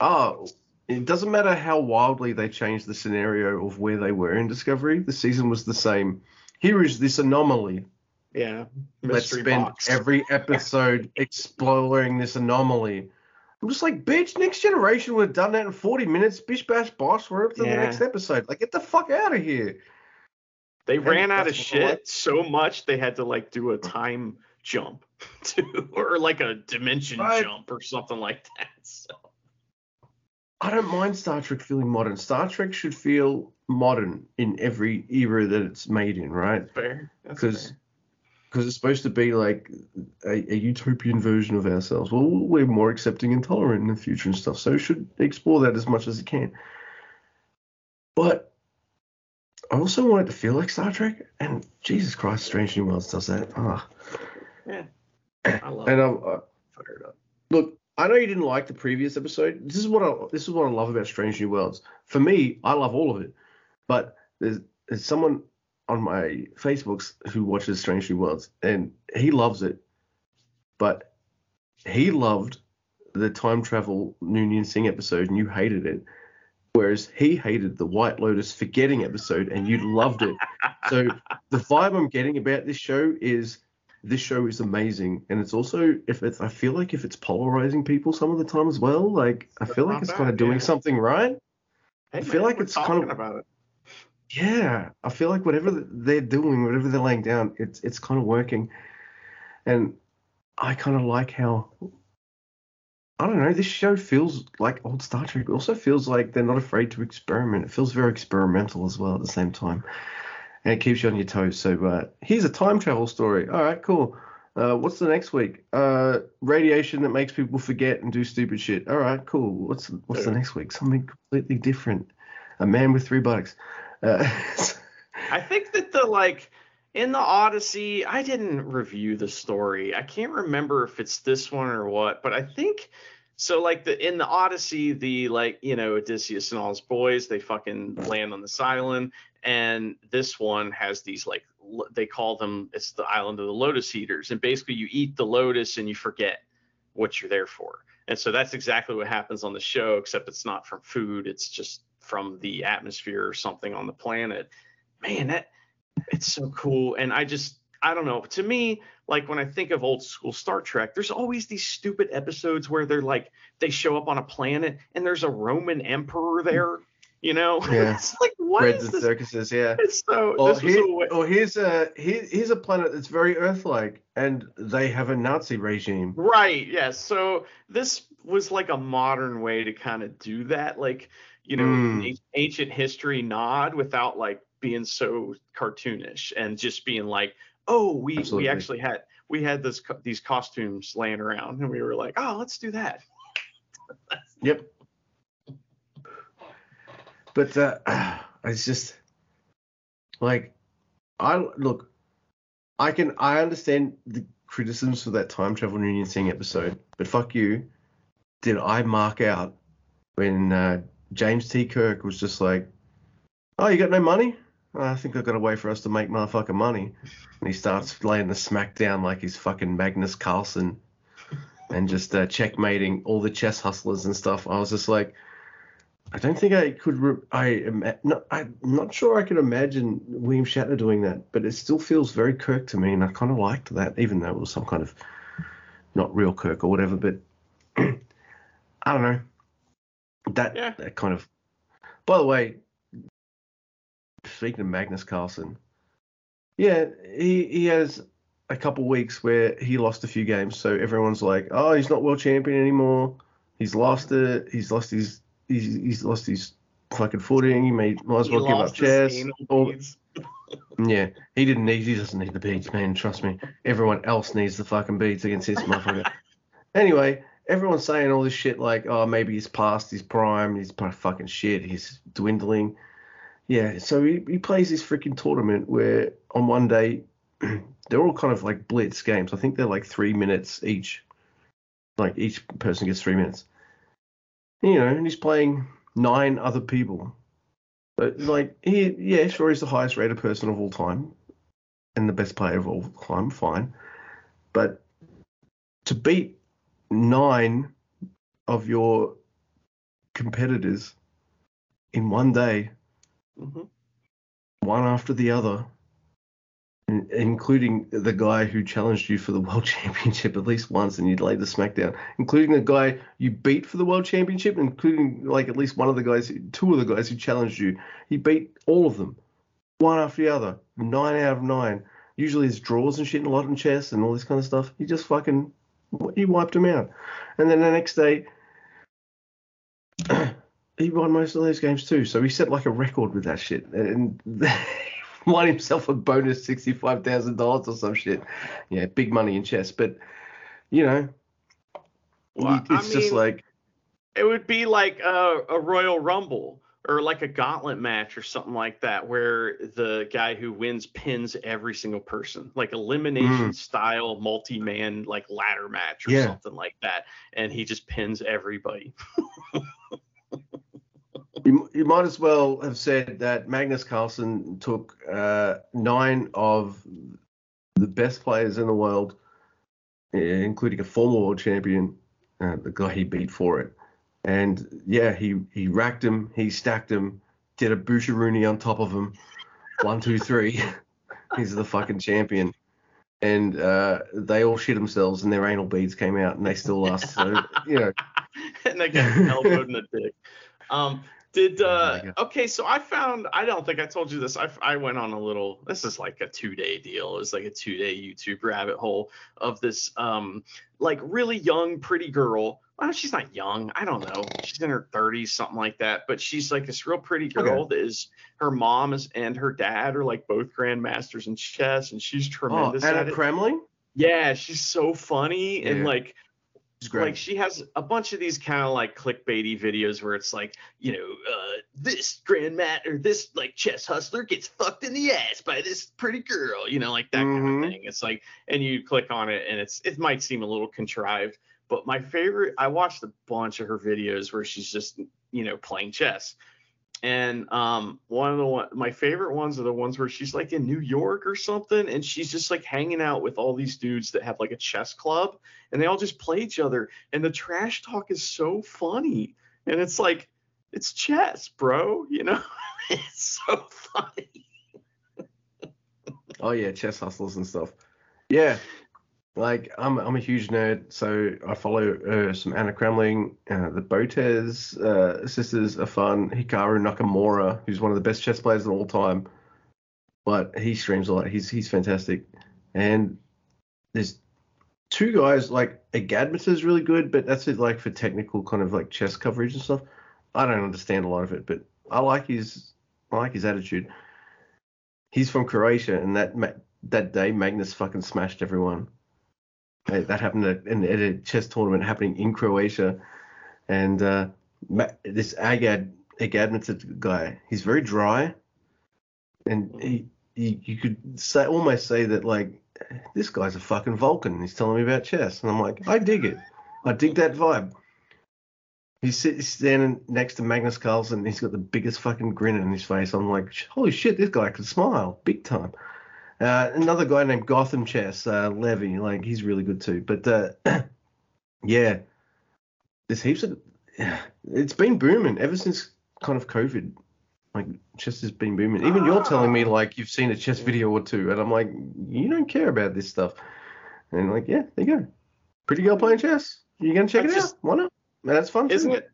Oh, it doesn't matter how wildly they changed the scenario of where they were in Discovery. The season was the same. Here is this anomaly Yeah. Let's spend box. every *laughs* episode exploring this anomaly. I'm just like, bitch, next generation would have done that in 40 minutes. Bish bash bosh, we're up to the next episode. Like, get the fuck out of here. They And ran out of that's what shit so much they had to like do a time jump *laughs* to or like a dimension Right. jump or something like that. *laughs* So I don't mind Star Trek feeling modern. Star Trek should feel modern in every era that it's made in, right? fair. That's Because fair. because it's supposed to be like a, a utopian version of ourselves. Well, we're more accepting and tolerant in the future and stuff, so it should explore that as much as it can. But I also want it to feel like Star Trek, and Jesus Christ, Strange New Worlds does that. Ah, Yeah. I love and it. I'm, uh, up. look, I know you didn't like the previous episode. This is what I this is what I love about Strange New Worlds. For me, I love all of it, but there's there's someone on my Facebooks who watches Strange New Worlds, and he loves it, but he loved the time travel Noonien Singh episode, and you hated it. Whereas he hated the White Lotus forgetting episode, and you loved it. So *laughs* the vibe I'm getting about this show is this show is amazing, and it's also if it's I feel like if it's polarizing people some of the time as well. Like I feel like it's bad, kind of doing yeah. something right. Hey, I feel man, like it's kind of- about it. Yeah, I feel like whatever they're doing, whatever they're laying down, it's it's kind of working, and I kind of like how I don't know. This show feels like old Star Trek. It also feels like they're not afraid to experiment. It feels very experimental as well at the same time, and it keeps you on your toes. So uh, here's a time travel story. All right, cool. Uh, what's the next week? Uh, radiation that makes people forget and do stupid shit. All right, cool. What's what's the next week? Something completely different. A man with three bucks. Uh, *laughs* I think that the like in the Odyssey, I didn't review the story. I can't remember if it's this one or what, but I think so. Like the in the Odyssey, the like you know Odysseus and all his boys, they fucking land on this island, and this one has these like they call them it's the island of the lotus eaters, and basically you eat the lotus and you forget what you're there for. And so that's exactly what happens on the show, except it's not from food, it's just from the atmosphere or something on the planet. Man, that it's so cool. And I just I don't know. To me, like when I think of old school Star Trek, there's always these stupid episodes where they're like they show up on a planet and there's a Roman emperor there. You know, *laughs* Yeah. it's like what breads is and this? circuses, yeah. *laughs* It's so Or, was here, a way- or here's a here, here's a planet that's very Earth-like, and they have a Nazi regime. Right. Yes. So this was like a modern way to kind of do that, like you know, Mm. ancient history nod without like being so cartoonish and just being like, oh, we Absolutely. we actually had we had this these costumes laying around and we were like, oh, let's do that. *laughs* Yep. But uh, *sighs* it's just like I look. I can I understand the criticisms for that time travel Noonien Singh episode, but fuck you. Did I mark out when uh, James T. Kirk was just like, "Oh, you got no money? I think I've got a way for us to make motherfucking money." And he starts laying the smack down like he's fucking Magnus Carlsen and just uh, checkmating all the chess hustlers and stuff. I was just like, I don't think I could. Re- I am not. I'm not sure I could imagine William Shatner doing that, but it still feels very Kirk to me, and I kind of liked that, even though it was some kind of not real Kirk or whatever. But *clears throat* I don't know. That Yeah. that kind of. By the way, speaking of Magnus Carlsen, yeah, he he has a couple weeks where he lost a few games, so everyone's like, oh, he's not world champion anymore. He's lost it. He's lost his. He's, he's lost his fucking footing. He may might as He well give up chess. *laughs* yeah, he didn't need. He doesn't need the beads, man. Trust me. Everyone else needs the fucking beads against this motherfucker. *laughs* Anyway, everyone's saying all this shit like, oh, maybe he's past his prime. He's fucking shit. He's dwindling. Yeah, so he, he plays this freaking tournament where on one day *clears throat* they're all kind of like blitz games. I think they're like three minutes each. Like each person gets three minutes. You know, and he's playing nine other people. But like he, yeah, sure, he's the highest rated person of all time, and the best player of all time. Fine, but to beat nine of your competitors in one day, Mhm. one after the other, in- including the guy who challenged you for the world *laughs* championship at least once, and you laid the smackdown, including the guy you beat for the world championship, including like at least one of the guys, two of the guys who challenged you. He beat all of them, one after the other, nine out of nine. Usually there's draws and shit and a lot in chess and all this kind of stuff. He just fucking he wiped him out, and then the next day. He won most of those games too, so he set like a record with that shit, and *laughs* won himself a bonus sixty-five thousand dollars or some shit. Yeah, big money in chess, but you know, Well, it's I just like It would be like a, a Royal Rumble or like a gauntlet match or something like that, where the guy who wins pins every single person, like elimination mm. style multi man like ladder match or Yeah. something like that, and he just pins everybody. *laughs* you, you might as well have said that Magnus Carlsen took uh, nine of the best players in the world, eh, including a former world champion, uh, the guy he beat for it. And yeah, he, he racked him, he stacked him, did a Boucherooney on top of him. One, two, three. *laughs* He's the fucking champion. And uh, they all shit themselves and their anal beads came out and they still lost. So, you know, *laughs* and they got elbowed in the dick. Um, did Oh uh, okay? So I found. I don't think I told you this. I, I went on a little. This is like a two day deal. It was like a two day YouTube rabbit hole of this um like really young pretty girl. Well, she's not young. I don't know. She's in her 30s, something like that. But she's like this real pretty girl that is her mom is and her dad are like both grandmasters in chess, and she's oh, tremendous at Anna it. Cramling? Yeah, she's so funny and like. Like she has a bunch of these kind of like clickbaity videos where it's like, you know, uh, this grandmat or this like chess hustler gets fucked in the ass by this pretty girl, you know, like that kind Mhm. of thing. It's like, and you click on it and it's it might seem a little contrived, but my favorite, I watched a bunch of her videos where she's just, you know, playing chess. And um, one of the one, my favorite ones are the ones where she's like in New York or something, and she's just like hanging out with all these dudes that have like a chess club, and they all just play each other. And the trash talk is so funny, and it's like, it's chess, bro. You know, *laughs* it's so funny. Oh yeah, chess hustles and stuff. Yeah, like I'm I'm a huge nerd, so I follow uh, some Anna Cramling. Uh, the Botez uh, sisters are fun. Hikaru Nakamura, who's one of the best chess players of all time, but he streams a lot. He's he's fantastic. And there's two guys like Agadmator is really good, but that's it like for technical kind of like chess coverage and stuff. I don't understand a lot of it, but I like his I like his attitude. He's from Croatia, and that that day Magnus fucking smashed everyone. That happened at, a chess tournament happening in Croatia, and uh, this Agad Agadmator guy, he's very dry, and he, he you could say almost say that like this guy's a fucking Vulcan. He's telling me about chess, and I'm like, I dig it. I dig that vibe. He's standing next to Magnus Carlsen. He's got the biggest fucking grin on his face. I'm like, holy shit, this guy can smile big time. Uh, another guy named Gotham Chess, uh, Levy, like he's really good too. But uh, *clears throat* yeah, there's heaps of. Yeah, *sighs* it's been booming ever since kind of COVID. Like chess has been booming. Even you're telling me like you've seen a chess video or two, and I'm like, you don't care about this stuff. And like, yeah, there you go. Pretty girl playing chess. You gonna check I it just- out? Why not? Man, that's fun. Isn't too. it?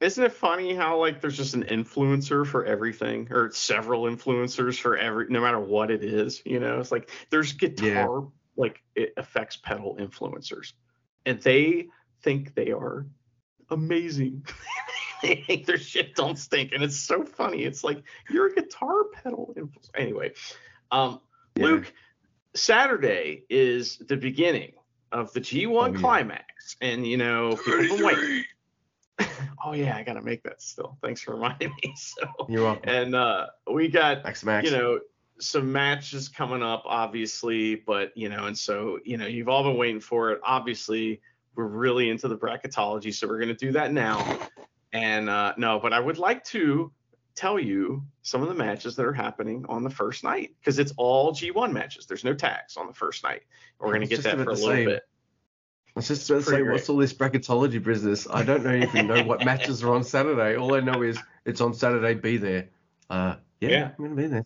Isn't it funny how like there's just an influencer for everything, or several influencers for every, no matter what it is. You know, it's like there's guitar like it affects pedal influencers, and they think they are amazing. *laughs* they think their shit don't stink, and it's so funny. It's like you're a guitar pedal influencer. Anyway, um, Yeah. Luke, Saturday is the beginning of the G1 Oh, yeah. climax, and you know people have been waiting. *laughs* oh yeah, I gotta make that still. Thanks for reminding me. *laughs* So, You're welcome. and uh, we got Max Max. you know some matches coming up, obviously, but you know, and so you know you've all been waiting for it. Obviously, we're really into the bracketology, so we're gonna do that now. And uh, no, but I would like to tell you some of the matches that are happening on the first night because it's all G1 matches. There's no tags on the first night. We're gonna get that for a little bit. I was just about to say, pretty what's all this bracketology business? I don't know, even know what matches are on Saturday. All I know is it's on Saturday. Be there. Uh, yeah, Yeah. I'm gonna be there.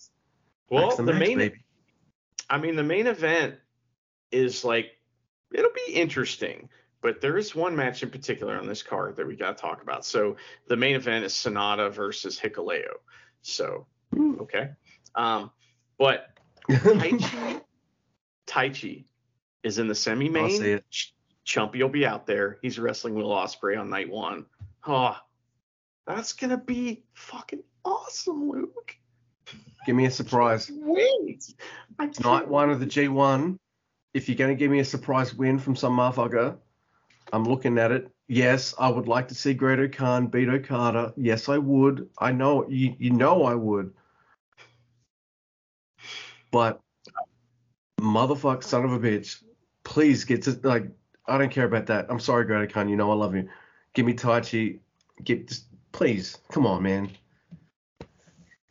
Well, Max the Max, main baby. I mean, the main event is like it'll be interesting, but there is one match in particular on this card that we got to talk about. So the main event is Sanada versus Hikuleo. So okay, um, but *laughs* Taichi, Taichi is in the semi main. Chumpy will be out there. He's wrestling Will Ospreay on night one. Oh, that's gonna be fucking awesome, Luke. Give me a surprise. Wait. Night one of the G1. If you're to give me a surprise win from some motherfucker, I'm looking at it. Yes, I would like to see Great-O-Khan beat Okada. Yes, I would. I know you. You know I would. But motherfucker, son of a bitch, please get to like. I don't care about that. I'm sorry, Great-O-Khan. You know I love you. Give me Taichi. Give just please. Come on, man.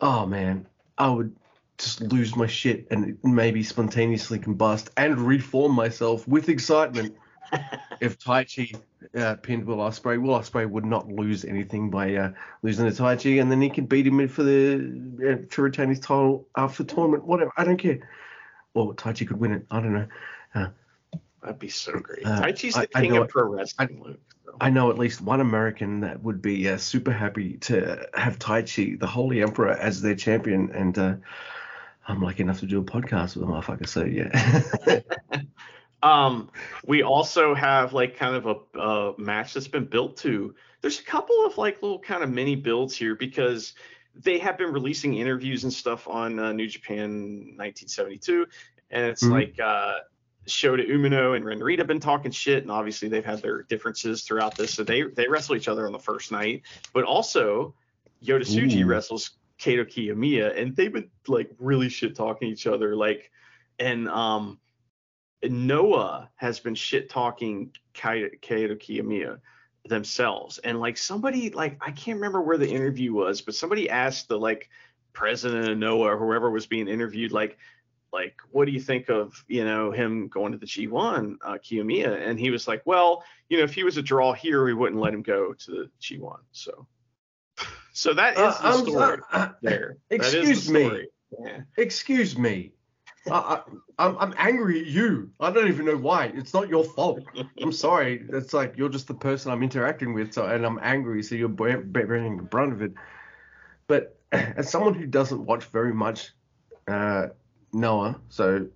Oh man, I would just lose my shit and maybe spontaneously combust and reform myself with excitement *laughs* if Taichi uh, pinned Will Ospreay. Will Ospreay would not lose anything by uh, losing to Taichi, and then he can beat him for the uh, to retain his title after the tournament. Whatever, I don't care. Or Taichi could win it. I don't know. That'd be so great. Uh, Taichi's the I, king I of pro wrestling, I, Luke. I know at least one American that would be uh, super happy to have Taichi, the Holy Emperor, as their champion, and uh, I'm lucky enough to do a podcast with a motherfucker. So yeah. *laughs* um, we also have like kind of a, a match that's been built to. There's a couple of like little kind of mini builds here because they have been releasing interviews and stuff on uh, New Japan 1972, and it's mm-hmm. like uh, Shota Umino and Ren Narita have been talking shit, and obviously they've had their differences throughout this. So they they wrestle each other on the first night, but also Yota Tsuji Ooh. wrestles Kato Kiyomiya, and they've been like really shit talking each other. Like, and um, Noah has been shit talking Kato, Kaito Kiyomiya themselves, and like somebody like I can't remember where the interview was, but somebody asked the like president of Noah or whoever was being interviewed, like like, what do you think of, you know, him going to the G1, uh, Kiyomiya? And he was like, well, you know, if he was a draw here, we wouldn't let him go to the G1. So, *laughs* so that is uh, the story uh, *laughs* uh, there. Excuse the me. Yeah. Excuse me. I, am I'm, I'm angry at you. I don't even know why. It's not your fault. I'm sorry. It's like you're just the person I'm interacting with, so and I'm angry, so you're bearing the brunt of it. But *clears throat* as someone who doesn't watch very much uh, Noah, so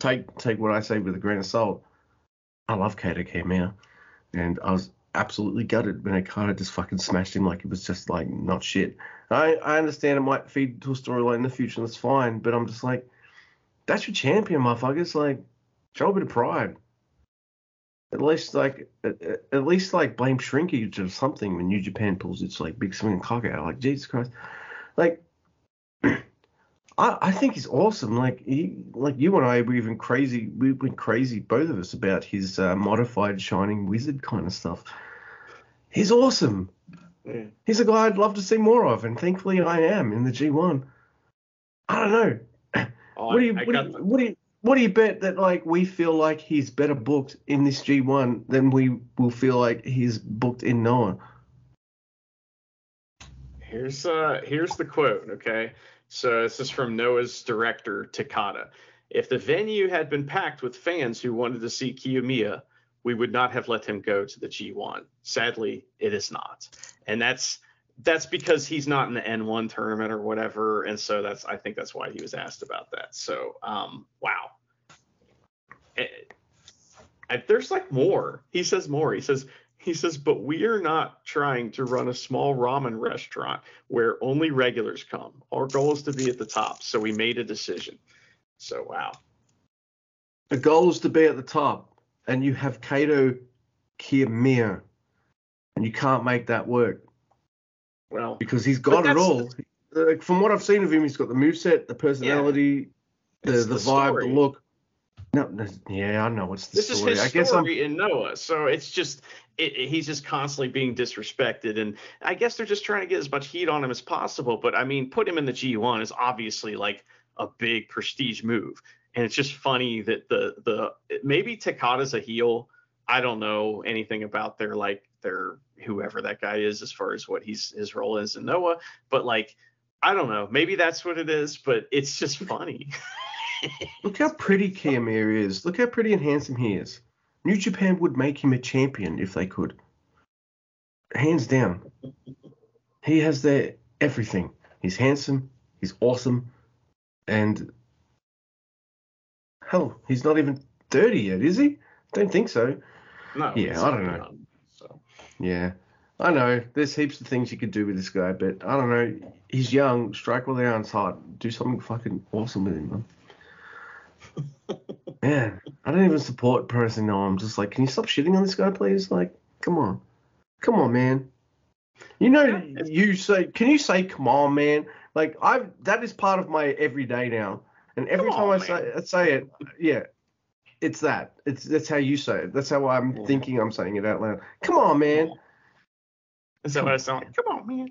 take take what I say with a grain of salt. I love Kaito Kiyomiya, and I was absolutely gutted when Okada just fucking smashed him like it was just like not shit. I I understand it might feed to a storyline in the future, and that's fine, but I'm just like, that's your champion, motherfuckers. Like, show a bit of pride. At least like at, at least like blame shrinkage or something when New Japan pulls its like big swing cock out. Like Jesus Christ, like *clears throat* I, I think he's awesome. Like he, like you and I were even crazy. We went crazy, both of us, about his uh, modified Shining Wizard kind of stuff. He's awesome. Yeah. He's a guy I'd love to see more of, and thankfully I am in the G1. I don't know. Oh, what do you, what, do you what do you, what do you bet that like we feel like he's better booked in this G1 than we will feel like he's booked in Noah? Here's uh here's the quote, okay? So this is from Noah's director, Takada. If the venue had been packed with fans who wanted to see Kiyomiya, we would not have let him go to the G1. Sadly, it is not. And that's that's because he's not in the N1 tournament or whatever. And so that's I think that's why he was asked about that. So um, wow. It, I, there's like more. He says more. He says he says, but we are not trying to run a small ramen restaurant where only regulars come. Our goal is to be at the top. So we made a decision. So, wow. The goal is to be at the top, and you have Kaito Kiyomiya, and you can't make that work. Well, because he's got it all. from what I've seen of him, he's got the moveset, the personality, yeah, the, the, the, vibe, story. the look. No, yeah, I know what's the this story. is his I guess story I'm... in Noah, so it's just it, it, he's just constantly being disrespected, and I guess they're just trying to get as much heat on him as possible. But I mean, put him in the G1 is obviously like a big prestige move, and it's just funny that the the maybe Takada's a heel. I don't know anything about their like their whoever that guy is as far as what he's his role is in Noah, but like I don't know, maybe that's what it is, but it's just funny. Look how pretty Kiyomiya is. Look how pretty and handsome he is. New Japan would make him a champion if they could. Hands down. He has their everything. He's handsome. He's awesome. And hell, he's not even 30 yet, is he? Don't think so. No. Yeah, I don't know. So. Yeah. I know. There's heaps of things you could do with this guy, but I don't know. He's young. Strike while the iron's hot. Do something fucking awesome with him, man. *laughs* Man, I don't even support pro wrestling now. I'm just like, can you stop shitting on this guy, please? Like, come on. Come on, man. You know, you say, can you say, come on, man? Like, I've, that is part of my everyday now. And every Come time on, I say, I say it, yeah, it's that. It's That's how you say it. That's how I'm Yeah. thinking I'm saying it out loud. Come on, man. Is that what I sound like? Come on, man.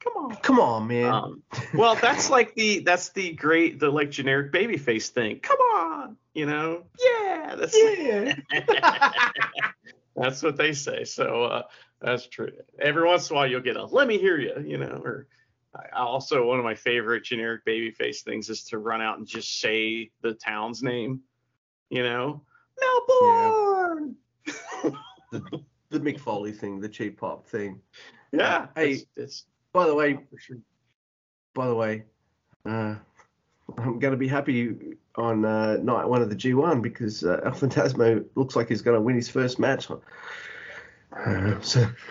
Come on. Come on, man. Um, well, that's like the that's the great the like generic babyface thing. Come on, you know? Yeah, that's yeah. *laughs* that's what they say. So uh, that's true. Every once in a while, you'll get a "Let me hear you," you know. Or I also one of my favorite generic babyface things is to run out and just say the town's name. You know, Melbourne. *laughs* the Mick Foley thing, the cheap pop thing. Yeah. Hey, it's, it's By the way, sure. by the way, uh, I'm going to be happy on uh, night one of the G1 because uh, *laughs* El Fantasmo looks like he's going to win his first match. Uh, so *laughs*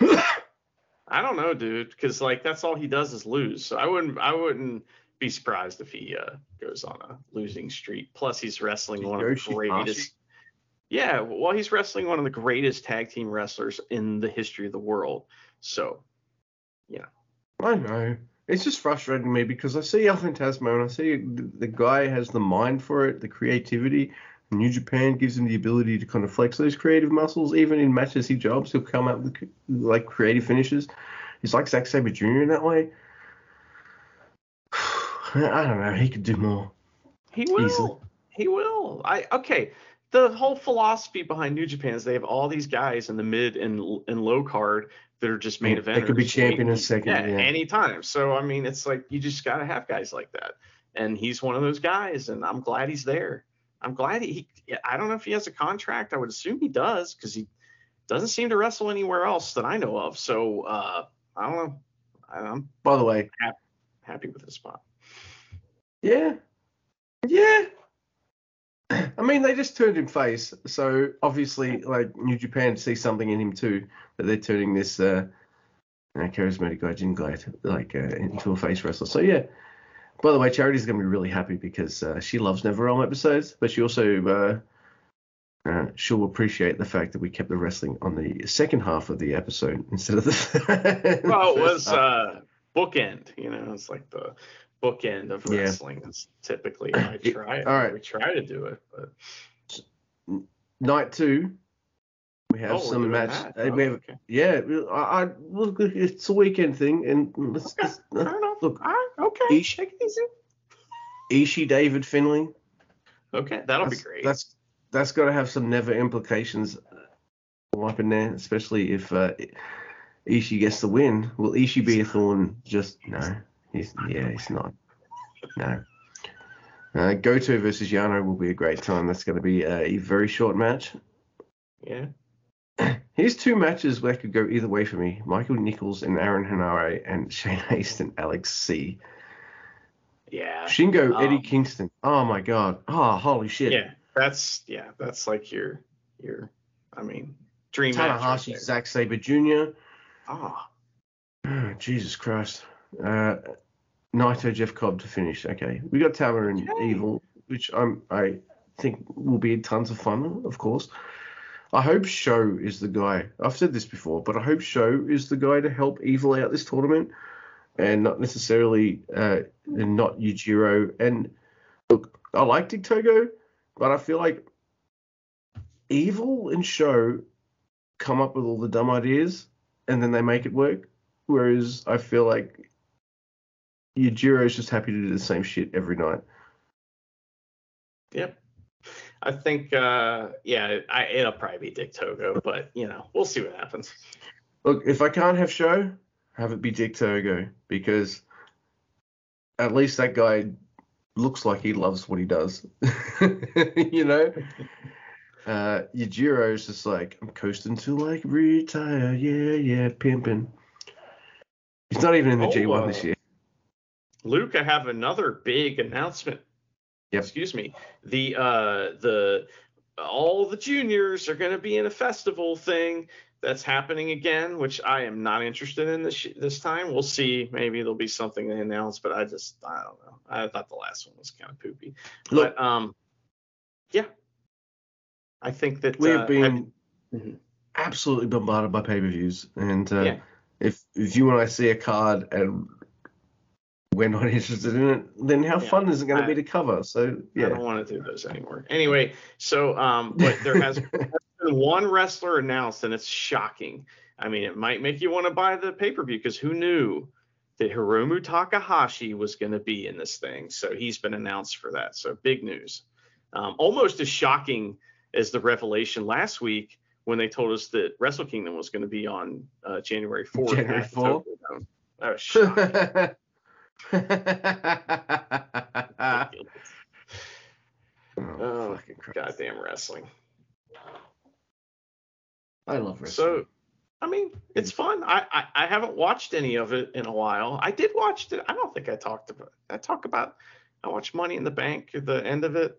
I don't know, dude, because like that's all he does is lose. So I wouldn't I wouldn't be surprised if he uh, goes on a losing streak. Plus, he's wrestling one of the greatest. Yeah, well, he's wrestling one of the greatest tag team wrestlers in the history of the world. So yeah. I know. It's just frustrating me because I see El Fantasmo and I see the, guy has the mind for it, the creativity. New Japan gives him the ability to kind of flex those creative muscles. Even in matches he jobs, he'll come up with like creative finishes. He's like Zack Sabre Jr. in that way. *sighs* I don't know. He could do more. he will. Easily. He will. I okay. The whole philosophy behind New Japan is they have all these guys in the mid and and low card that are just main Yeah, eventers. they could be champion in a second, Yeah, yeah. anytime. So I mean, it's like you just gotta have guys like that, and he's one of those guys, and I'm glad he's there. I'm glad he. I don't know if he has a contract. I would assume he does because he doesn't seem to wrestle anywhere else that I know of. So uh, I don't know. I'm By the way, happy with his spot. yeah, yeah. I mean, they just turned him face, so obviously, like New Japan see something in him too that they're turning this uh, uh, charismatic guy, Jin Glad, like uh, into a face wrestler. So yeah. By the way, Charity's gonna be really happy because uh, she loves Never NeverRealm episodes, but she also uh, uh, she'll appreciate the fact that we kept the wrestling on the second half of the episode instead of the. *laughs* Well, it was half. uh, bookend. You know, it's like the bookend of Yeah. wrestling. It's typically how I try. all right. We try to do it, but night two. We have oh, some match. uh, Oh, we have, okay. yeah, I, I look. It's a weekend thing, and let's, Okay, let's- uh, look, right. Okay. Ish- Take it easy. Ishii, David Finlay. Okay, that'll be great. That's that's got to have some never implications all up in there, especially if uh, Ishii gets the win. Will Ishii be a thorn? Just no. He's yeah, he's not. No. Uh, Goto versus Yano will be a great time. That's going to be a very short match. yeah. *clears throat* Here's two matches where could go either way for me: Michael Nichols and Aaron Henare, and *laughs* Shane Haste and Alex C. Yeah. Shingo, Eddie Um, Kingston. Oh my God! Oh holy shit! Yeah. That's yeah. That's like your your. I mean, dream match. right Tanahashi. Zack Sabre Jr. Ah. Oh, *sighs* Jesus Christ. Uh, Naito, Jeff Cobb to finish. Okay, we got Tama and. Evil, which I'm I think will be tons of fun, of course. I hope Show is the guy. I've said this before, but I hope Show is the guy to help Evil out this tournament, and not necessarily uh, and not Yujiro. And look, I like Dick Togo, but I feel like Evil and Show come up with all the dumb ideas, and then they make it work. Whereas I feel like Yujiro's just happy to do the same shit every night. Yep. I think, uh, yeah, I, it'll probably be Dick Togo, but you know, we'll see what happens. Look, if I can't have show, have it be Dick Togo because at least that guy looks like he loves what he does. *laughs* you know? *laughs* Uh, Yujiro is just like, I'm coasting to like retire. Yeah, yeah, pimping. He's not even in the Oh, G1 uh, this year. Luke, I have another big announcement. Yep. Excuse me. The uh the all the juniors are going to be in a festival thing that's happening again, which I am not interested in this this time. We'll see. Maybe there'll be something they announce, but I just I don't know. I thought the last one was kind of poopy. Look, but um, yeah. I think that we uh, have been Mhm. absolutely bombarded by pay per views. And uh, Yeah. if, if you and I see a card and we're not interested in it, then how Yeah. fun is it going to be to cover? So, yeah, I don't want to do those anymore. Anyway, so um, but there has *laughs* been one wrestler announced, and it's shocking. I mean, it might make you want to buy the pay per view because who knew that Hiromu Takahashi was going to be in this thing? So he's been announced for that. So big news. Um, almost as shocking as the revelation last week when they told us that Wrestle Kingdom was going to be on uh, January 4th. January at 4th? Tokyo That was shocking. *laughs* oh, Oh, fucking Christ. Goddamn wrestling. I love wrestling. So, I mean, it's fun. I, I I haven't watched any of it in a while. I did watch it. I don't think I talked about. I talk about. I watched Money in the Bank at the end of it.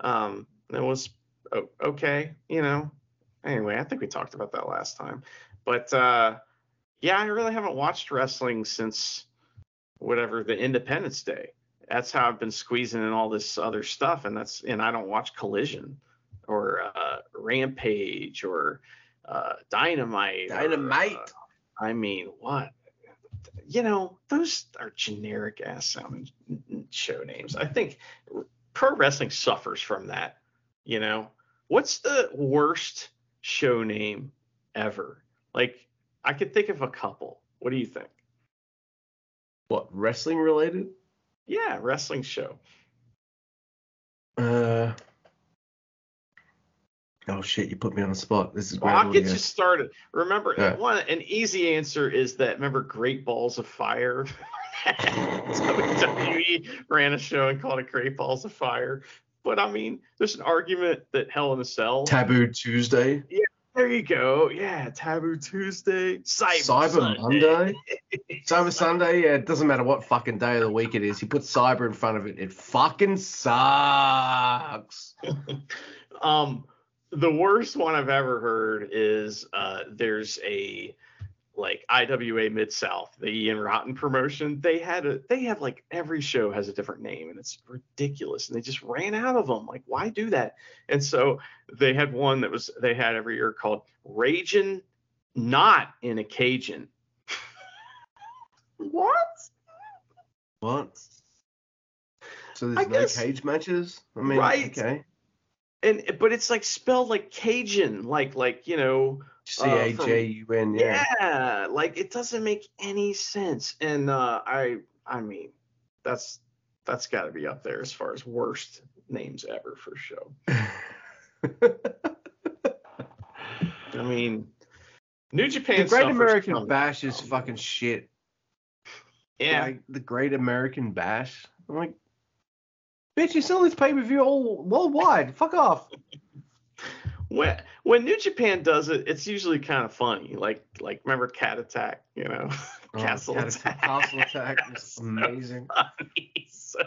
Um, it was okay, you know. Anyway, I think we talked about that last time. But uh, yeah, I really haven't watched wrestling since whatever the Independence Day. That's how I've been squeezing in all this other stuff, and that's and I don't watch Collision or uh, Rampage or uh, Dynamite. or, Dynamite. uh, I mean, what? You know, those are generic ass sounding show names. I think pro wrestling suffers from that. You know, what's the worst show name ever? Like, I could think of a couple. What do you think? What, wrestling related? Yeah, wrestling show. Uh, oh, shit, you put me on the spot. This is Well. I'll get you started. Remember, Yeah. one an easy answer is that remember Great Balls of Fire. *laughs* WWE ran a show and called it Great Balls of Fire. But I mean, there's an argument that Hell in a Cell. Taboo Tuesday, there you go. Yeah, Taboo Tuesday, Cyber, Cyber Sunday. Monday, *laughs* Cyber Sunday. Yeah, it doesn't matter what fucking day of the week it is. You put cyber in front of it, it fucking sucks. *laughs* Um, the worst one I've ever heard is uh, there's a like IWA Mid South, the Ian Rotten promotion. They had a they have like every show has a different name and it's ridiculous. And they just ran out of them. Like, why do that? And so they had one that was they had every year called Raging Not in a Cajun. *laughs* what? What? So I there's no guess- cage matches. I mean, Right. okay. And but it's like spelled like Cajun, like like you know C A J U N. Yeah. yeah like it doesn't make any sense and uh i i mean that's that's got to be up there as far as worst names ever for show *laughs* i mean new japan the Great American from- Bash is fucking shit. yeah Like the Great American Bash. I'm like, bitch, you sell this pay per view all worldwide. Fuck off. When when new japan does it it's usually kind of funny like like remember cat attack you know *laughs* Oh, castle Cat attack Castle Attack *laughs* is So amazing. funny. so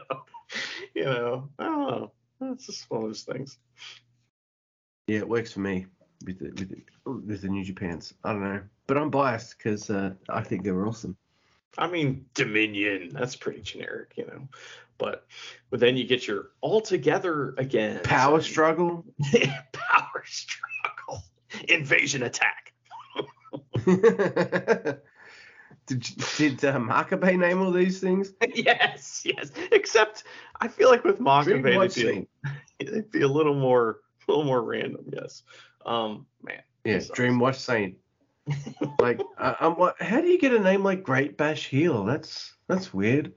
you know i don't know it's just one of those things Yeah, it works for me with the with the, with the New Japans. I don't know, but I'm biased because uh, I think they were awesome. I mean, Dominion, that's pretty generic, you know. But but then you get your all together again. Power struggle. *laughs* Power struggle. Invasion attack. *laughs* did did uh, Makabe name all these things? *laughs* yes, yes. Except I feel like with Makabe they'd be, they'd be a little more a little more random, yes. Um man. Yeah. Dream Watch Saint. like, uh, I'm what? How do you get a name like Great Bash Heel? That's that's weird.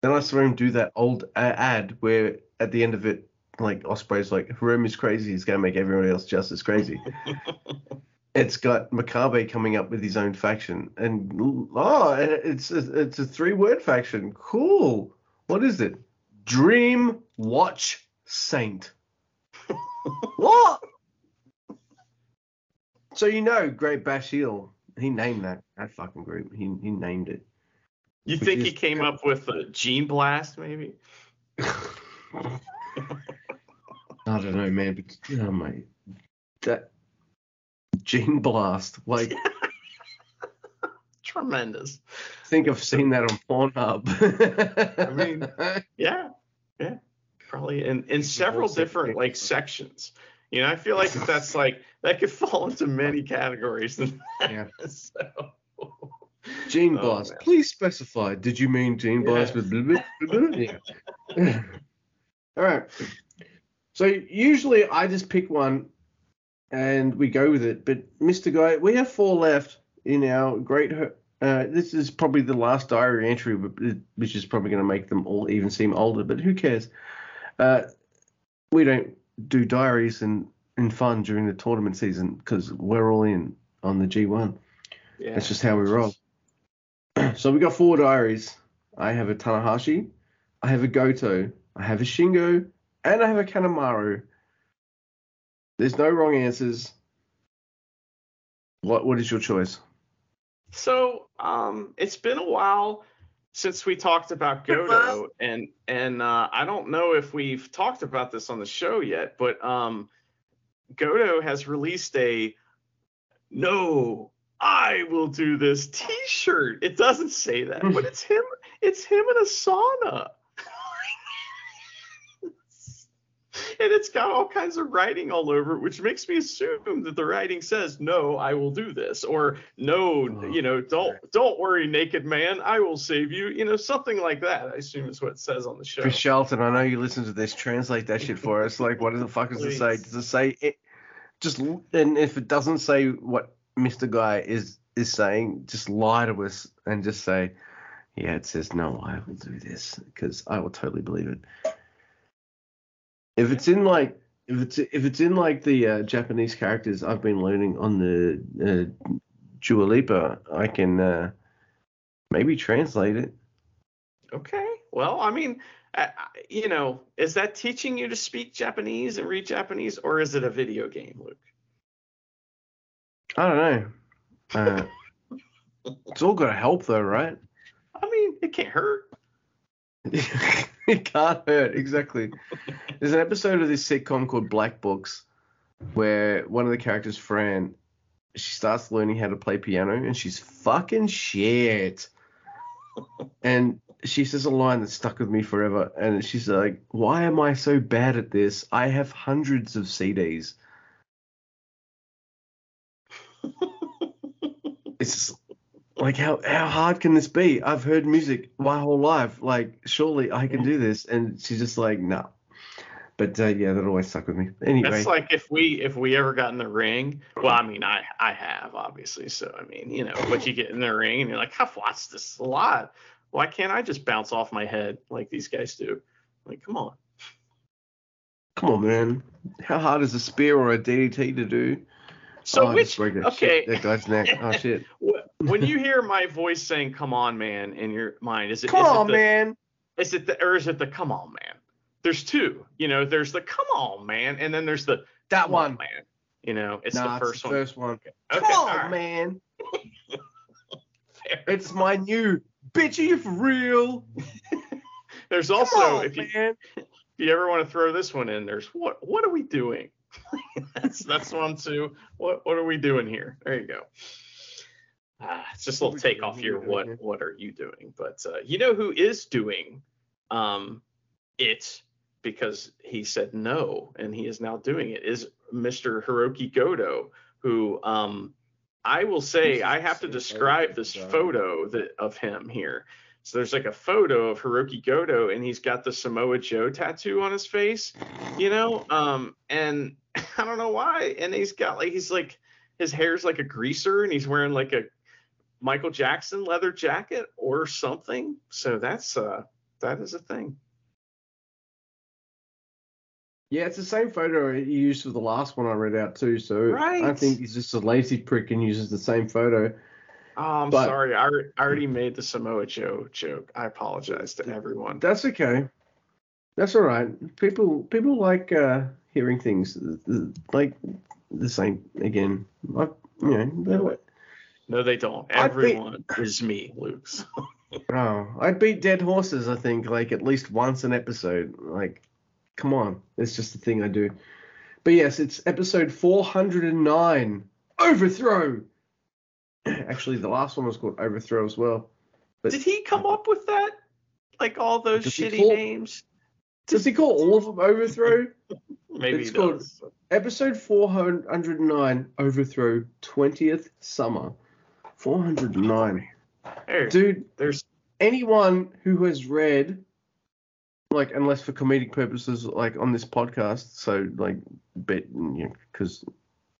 Then I saw him do that old uh, ad where at the end of it, like Ospreay's like, Hiromu's crazy. He's gonna make everyone else just as crazy. *laughs* it's got Makabe coming up with his own faction, and oh, it's a, it's a three word faction. Cool. What is it? Dream Watch Saint. *laughs* what? So you know, Great Bash Heel, he named that that fucking group. He he named it. You think he came up with a Gene Blast, maybe? *laughs* I don't know, man, but oh my, that Gene Blast. Like, *laughs* Tremendous. I think I've seen that on Pornhub. I mean, *laughs* Yeah, yeah, probably in in several different like sections. You know, I feel like that's like that could fall into many categories. Yeah. So, Gene Oh, Blast. man. Please specify. Did you mean Gene Yeah. Blast with blah, blah, blah? *laughs* Yeah. *laughs* All right. So usually I just pick one and we go with it. But Mr. Guy, we have four left in our great. Uh, this is probably the last diary entry, which is probably going to make them all even seem older. But who cares? Uh, we don't do diaries and in fun during the tournament season because we're all in on the G1. yeah, That's just how we roll. *clears throat* so we got four diaries. I have a Tanahashi, I have a Goto, I have a Shingo, and I have a Kanemaru. There's no wrong answers. What what is your choice? So, um, it's been a while since we talked about Goto, and and uh, I don't know if we've talked about this on the show yet, but um, Goto has released a "No, I will do this" T-shirt. It doesn't say that, but it's him. It's him in a sauna. *laughs* And it's got all kinds of writing all over it, which makes me assume that the writing says, "No, I will do this," or "No, Oh, you know, don't don't worry, naked man, I will save you." You know, something like that. I assume is what it says on the show. Chris Charlton, I know you listen to this. Translate that shit for us. Like, what the fuck does it say? Does it say it? Just and if it doesn't say what Mr. Guy is is saying, just lie to us and just say, yeah, it says no. I will do this because I will totally believe it. If it's in like if it's if it's in like the uh, Japanese characters I've been learning on the uh, Duolingo, I can uh, maybe translate it. Okay. Well, I mean, I, you know, is that teaching you to speak Japanese and read Japanese, or is it a video game, Luke? I don't know. Uh, *laughs* it's all gonna help though, right? I mean, it can't hurt. *laughs* it can't hurt. Exactly. There's an episode of this sitcom called Black Books where one of the characters, Fran, she starts learning how to play piano and she's fucking shit. And she says a line that stuck with me forever. And she's like, Why am I so bad at this? I have hundreds of CDs. It's just, like how how hard can this be? I've heard music my whole life. Like surely I can do this. And she's just like, no. But uh, yeah, that always stuck with me. Anyway, That's like if we if we ever got in the ring. Well, I mean, I I have obviously. So I mean, you know, but you get in the ring and you're like, I've watched this a lot. Why can't I just bounce off my head like these guys do? Like, come on. come on, man. How hard is a spear or a DDT to do? So oh, which okay. shit, that neck. Oh shit. *laughs* When you hear my voice saying "Come on, man" in your mind, is it Come is on, it the, man. Is it the or is it the "Come on, man"? There's two. You know, there's the "Come on, man," and then there's the That "Come on, one. man." You know, it's nah, the first it's the one. first one. Okay, Come on, right. man. *laughs* It's my new. Bitch, are you for real? *laughs* There's also on, if you man. if you ever want to throw this one in, there's what what are we doing? *laughs* that's that's one too. What what are we doing here? There you go. Ah, it's just a little take off here. What here? what are you doing? But uh, you know who is doing um it because he said no and he is now doing it is Mr. Hiroki Goto who um I will say I have to describe this photo that of him here. So there's like a photo of Hiroki Goto and he's got the Samoa Joe tattoo on his face, you know? Um and *laughs* I don't know why. And he's got like he's like his hair's like a greaser and he's wearing like a Michael Jackson leather jacket or something. So that's uh that is a thing. Yeah, it's the same photo he used for the last one I read out too. So I think he's just a lazy prick and uses the same photo. Oh, I'm But- sorry. I, I already made the Samoa Joe joke. I apologize to everyone. That's okay. That's all right. People people like uh, hearing things like the same again. Like, you know, like, No, they don't. Everyone is me, Luke's. *laughs* oh, I beat dead horses. I think like at least once an episode. Like, come on, it's just a thing I do. But yes, it's episode 409. Overthrow. *clears throat* Actually, the last one was called Overthrow as well. But Did he come up with that? Like all those shitty call- names? Does he call all of them Overthrow? *laughs* Maybe It's called-. Episode 409, Overthrow, 20th Summer. 409. There, Dude, there's anyone who has read, like, unless for comedic purposes, like on this podcast, so, like, you know, because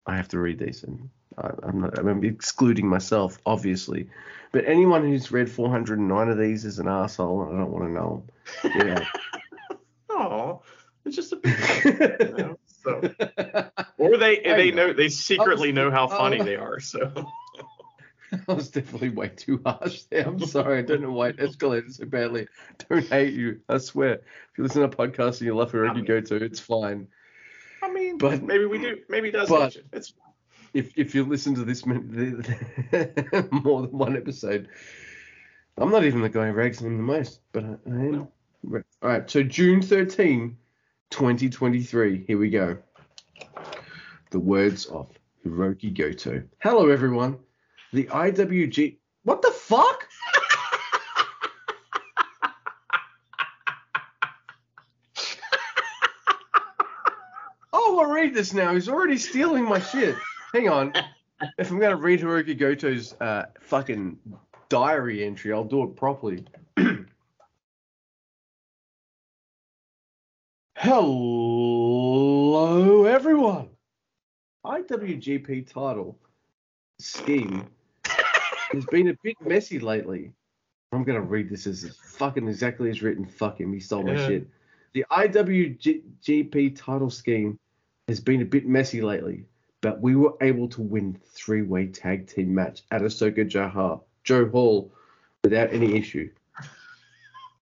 I have to read these and I, I'm not, I'm excluding myself, obviously. But anyone who's read 409 of these is an asshole and I don't want to know them. *laughs* Yeah. Oh, it's just a bit. *laughs* you know, so *laughs* or they I they know. know they secretly know how oh. funny uh, they are. So *laughs* I was definitely way too harsh there. I'm sorry. I don't know why it escalated so badly. Don't hate you. I swear. If you listen to a podcast and you love wherever you go to, it's fine. I mean, But- maybe we do. Maybe it does. but-. It's If if you listen to this more than one episode, I'm not even the guy who rags him the most, but I, I am. No. All right. So June 13, 2023. Here we go. The words of Hiroki Goto. Hello, everyone. The IWG. What the fuck? Oh, I'll read this now. He's already stealing my shit. Hang on. If I'm gonna read Hiroki Goto's uh, fucking diary entry, I'll do it properly. Hello, everyone. IWGP title scheme has been a bit messy lately. I'm gonna read this as fucking exactly as written. Fuck him, he stole my Yeah. shit. The IWGP title scheme has been a bit messy lately, but we were able to win three-way tag team match at Osaka-jo, Joe Hall without any issue.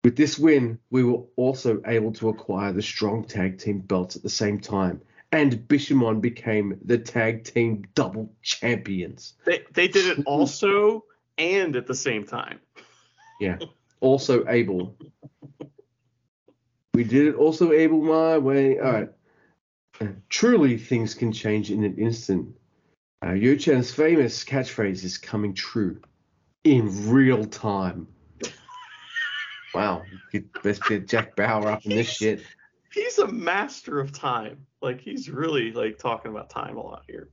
With this win, we were also able to acquire the strong tag team belts at the same time, and Bishamon became the tag team double champions. they they did it also and at the same time. *laughs* Yeah, also able. We did it also able my way. All right. Uh, truly, things can change in an instant. Uh, Yo-chan's famous catchphrase is coming true in real time. Wow, best get Jack Bauer up in this shit. He's a master of time. Like he's really like talking about time a lot here.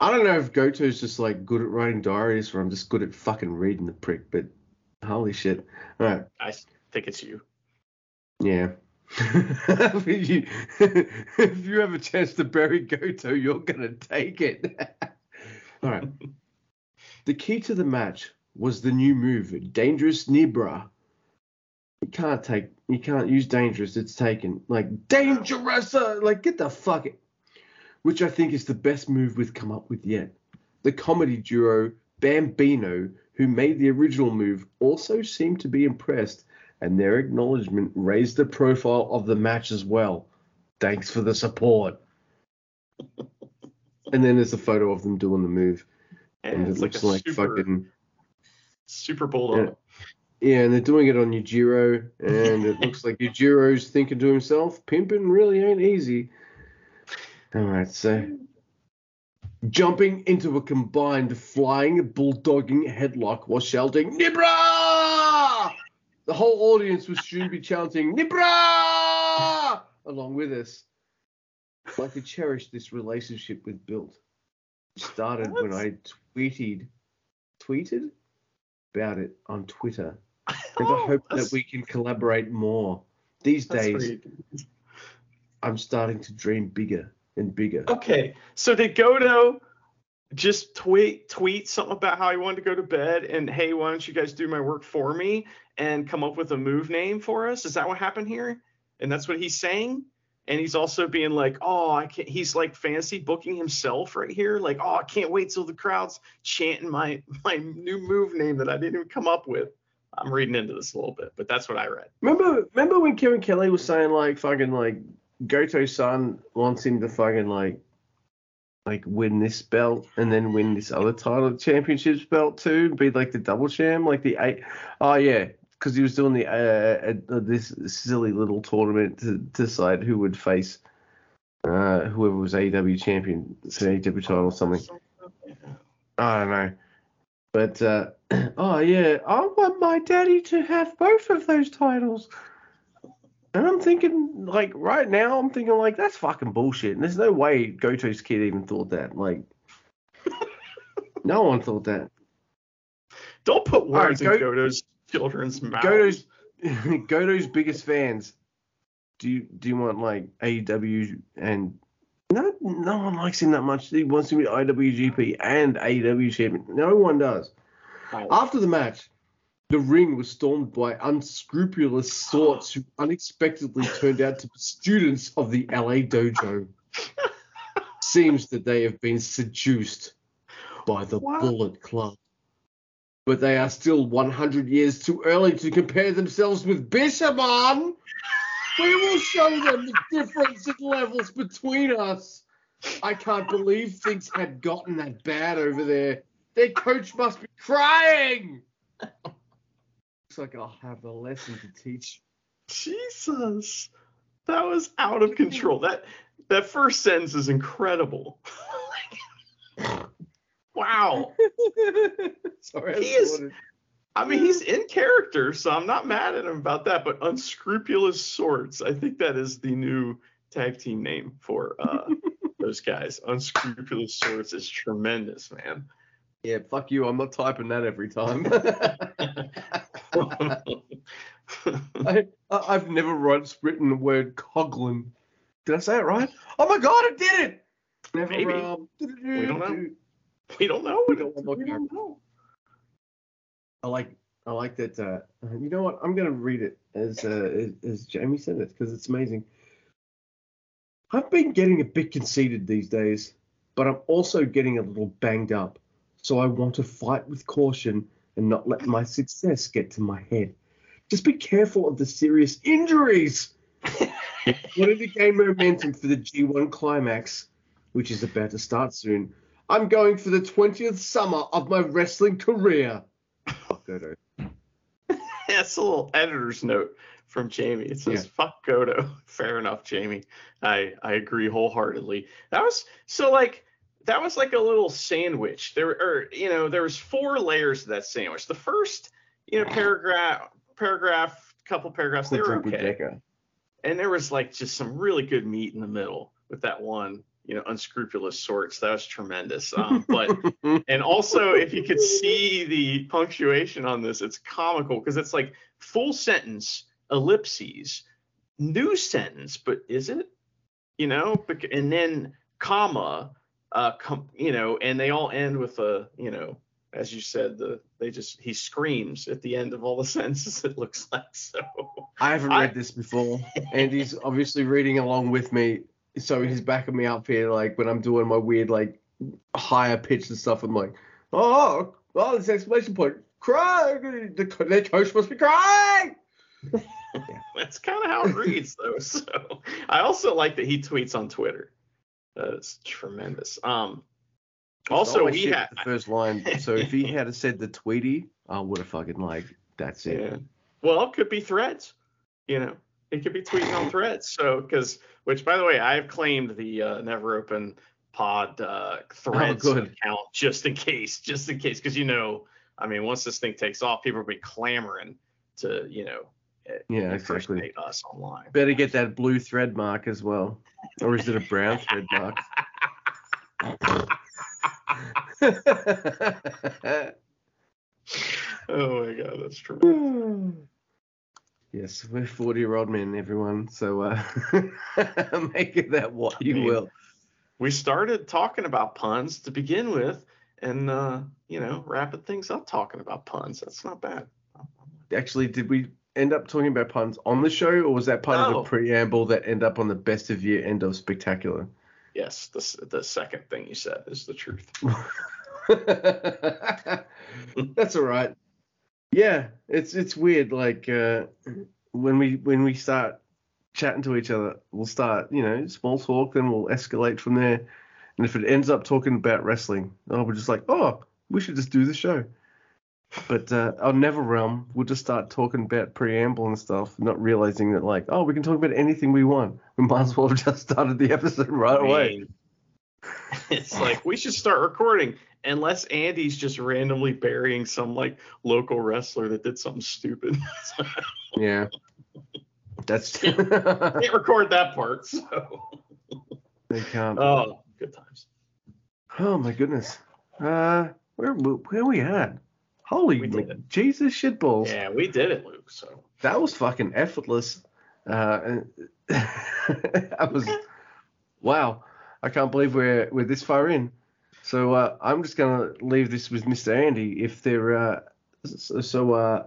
I don't know if Goto's just like good at writing diaries or I'm just good at fucking reading the prick, but holy shit. All right. I think it's you. Yeah. *laughs* if, you, if you have a chance to bury Goto, you're gonna take it. *laughs* All right. *laughs* The key to the match was the new move, Dangerous Nibra. You can't take, you can't use dangerous. It's taken like dangerous. uh, Like get the fuck it. Which I think is the best move we've come up with yet. The comedy duo Bambino, who made the original move, also seemed to be impressed and their acknowledgement raised the profile of the match as well. Thanks for the support. *laughs* and then there's a photo of them doing the move, and, And it it's like looks like, super fucking super bulldog. yeah. And they're doing it on Yujiro, and it looks like Yujiro's thinking to himself, "Pimping really ain't easy." All right, so jumping into a combined flying bulldogging headlock while shouting "Nibra!" The whole audience will soon be chanting "Nibra!" along with us. Like to cherish this relationship we've built. It started when I tweeted, tweeted about it on Twitter, *laughs* and I hope that we can collaborate more. These days. I'm starting to dream bigger and bigger. Okay, so did Goto just tweet tweet something about how he wanted to go to bed and hey, why don't you guys do my work for me and come up with a move name for us? Is that what happened here? And that's what he's saying. And he's also being like, oh, I can't. He's like fancy booking himself right here. Like, oh, I can't wait till the crowd's chanting my my new move name that I didn't even come up with. I'm reading into this a little bit, but that's what I read. Remember, remember when Kevin Kelly was saying like fucking like Goto's son wants him to fucking like like win this belt and then win this other title championships belt too, be like the double champ, like the eight. Oh yeah, because he was doing the uh, uh, this silly little tournament to decide who would face uh, whoever was AEW champion AEW title or something. I don't know. But uh, *clears throat* oh yeah, I want my daddy to have both of those titles. And I'm thinking, like, right now, I'm thinking, like, that's fucking bullshit. And there's no way Goto's kid even thought that. Like, *laughs* no one thought that. Don't put words right, in Go- Goto's children's mouths. *laughs* Goto's Goto's biggest fans. Do you do you want like AEW and no no one likes him that much. He wants to be IWGP and AEW champion. No one does. After the match, the ring was stormed by unscrupulous sorts who unexpectedly turned out to be students of the LA dojo. *laughs* Seems that they have been seduced by the What? Bullet Club. But they are still 100 years too early to compare themselves with Bishamon. We will show them the difference in levels between us. I can't believe things had gotten that bad over there. Their coach must be crying. Looks like I'll have a lesson to teach. Jesus, that was out of control. That that first sentence is incredible. *laughs* wow. *laughs* Sorry, I He is- I mean, he's in character, so I'm not mad at him about that. But unscrupulous sorts, I think that is the new tag team name for uh, *laughs* those guys. Unscrupulous sorts is tremendous, man. Yeah, fuck you. I'm not typing that every time. *laughs* I, I've never once written the word Coglin. Did I say it right? Oh my god, I did it! Never, Maybe. um, We don't know. *laughs* we don't know. We don't want We don't know. I like I like that. Uh, you know what? I'm gonna read it as uh, as, as Jamie said it because it's amazing. I've been getting a bit conceited these days, but I'm also getting a little banged up. So I want to fight with caution and not let my success get to my head. Just be careful of the serious injuries. *laughs* Wanting to gain momentum for the G1 climax, which is about to start soon, I'm going for the 20th summer of my wrestling career. Fuck Goto. *laughs* That's a little editor's note from Jamie. It says, Yeah. "Fuck Goto." *laughs* Fair enough, Jamie. I I agree wholeheartedly. That was so like that was like a little sandwich. There or you know there was four layers of that sandwich. The first you know paragraph paragraph couple paragraphs they were okay, and there was like just some really good meat in the middle with that one you know unscrupulous sorts. That was tremendous. *laughs* Um, but and also, if you could see the punctuation on this, it's comical because it's like full sentence, ellipses, new sentence, but is it? You know, and then comma, uh, com- you know, and they all end with a, you know, as you said, the they just he screams at the end of all the *laughs* sentences. It looks like so. I haven't I- read this before, and he's obviously reading along with me. So he's backing me up here, like when I'm doing my weird, like higher pitch and stuff. I'm like, oh, oh, this exclamation point, cry! The co- their coach must be crying. *laughs* That's kind of how it reads, though. *laughs* So I also like that he tweets on Twitter. That's tremendous. Um, also, Stole he shit had the first line. So if he had said the Tweety, I would have fucking like, that's it. yeah. Well, it could be threads. You know, it could be tweeting on threads. So because, which by the way, I've claimed the uh, Never Open Pod uh, threads good. account just in case, just in case, because you know, I mean, once this thing takes off, people will be clamoring to, you know, eh, Yeah, exactly. us online. Better get that blue thread mark as well, or is it a brown thread mark? *laughs* *laughs* Oh my god, that's true. *sighs* *sighs* yes, we're 40 year old men, everyone. So uh, *laughs* make it that what you I mean, will. We started talking about puns to begin with, and uh, you know, wrapping things up talking about puns. That's not bad. Actually, did we end up talking about puns on the show, or was that part of the preamble that end up on the best of year end of spectacular? Yes, the the second thing you said is the truth. *laughs* That's all right. Yeah, it's it's weird. Like uh, when we when we start chatting to each other, we'll start you know small talk, then we'll escalate from there. And if it ends up talking about wrestling, oh, we're just like, oh, we should just do the show. But uh, on Never Realm, we'll just start talking about preamble and stuff, not realizing that like, oh, we can talk about anything we want. We might as well have just started the episode right away. *laughs* it's like we should start recording unless Andy's just randomly burying some like local wrestler that did something stupid. *laughs* Yeah, that's *laughs* Can't record that part. So they can't. oh, good times. Oh my goodness. Uh, where where we at? Holy We it. Jesus shitballs! Yeah, we did it, Luke. So That was fucking effortless. Uh, I *laughs* was wow. I can't believe we're we're this far in. So uh, I'm just gonna leave this with Mr. Andy. If there uh, so, so uh,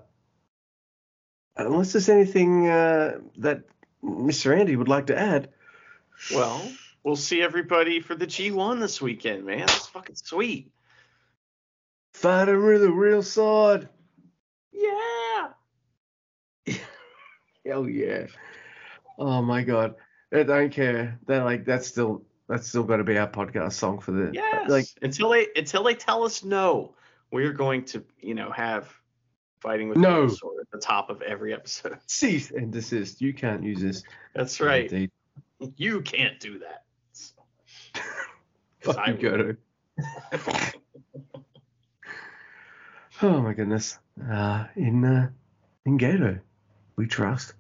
unless there's anything uh, that Mr. Andy would like to add. well, we'll see everybody for the G1 this weekend, man. That's fucking sweet. Fighting with a real sword. Yeah. *laughs* Hell yeah. Oh my god. I don't care. They're like that's still that's still got to be our podcast song for the Yes. like until they until they tell us no, we're going to you know have fighting with No. sword at the top of every episode. *laughs* cease and desist. You can't use this. That's right. Indeed. You can't do that. I Fucking Goto. *laughs* Oh my goodness. Uh, in uh, in Gato, we trust.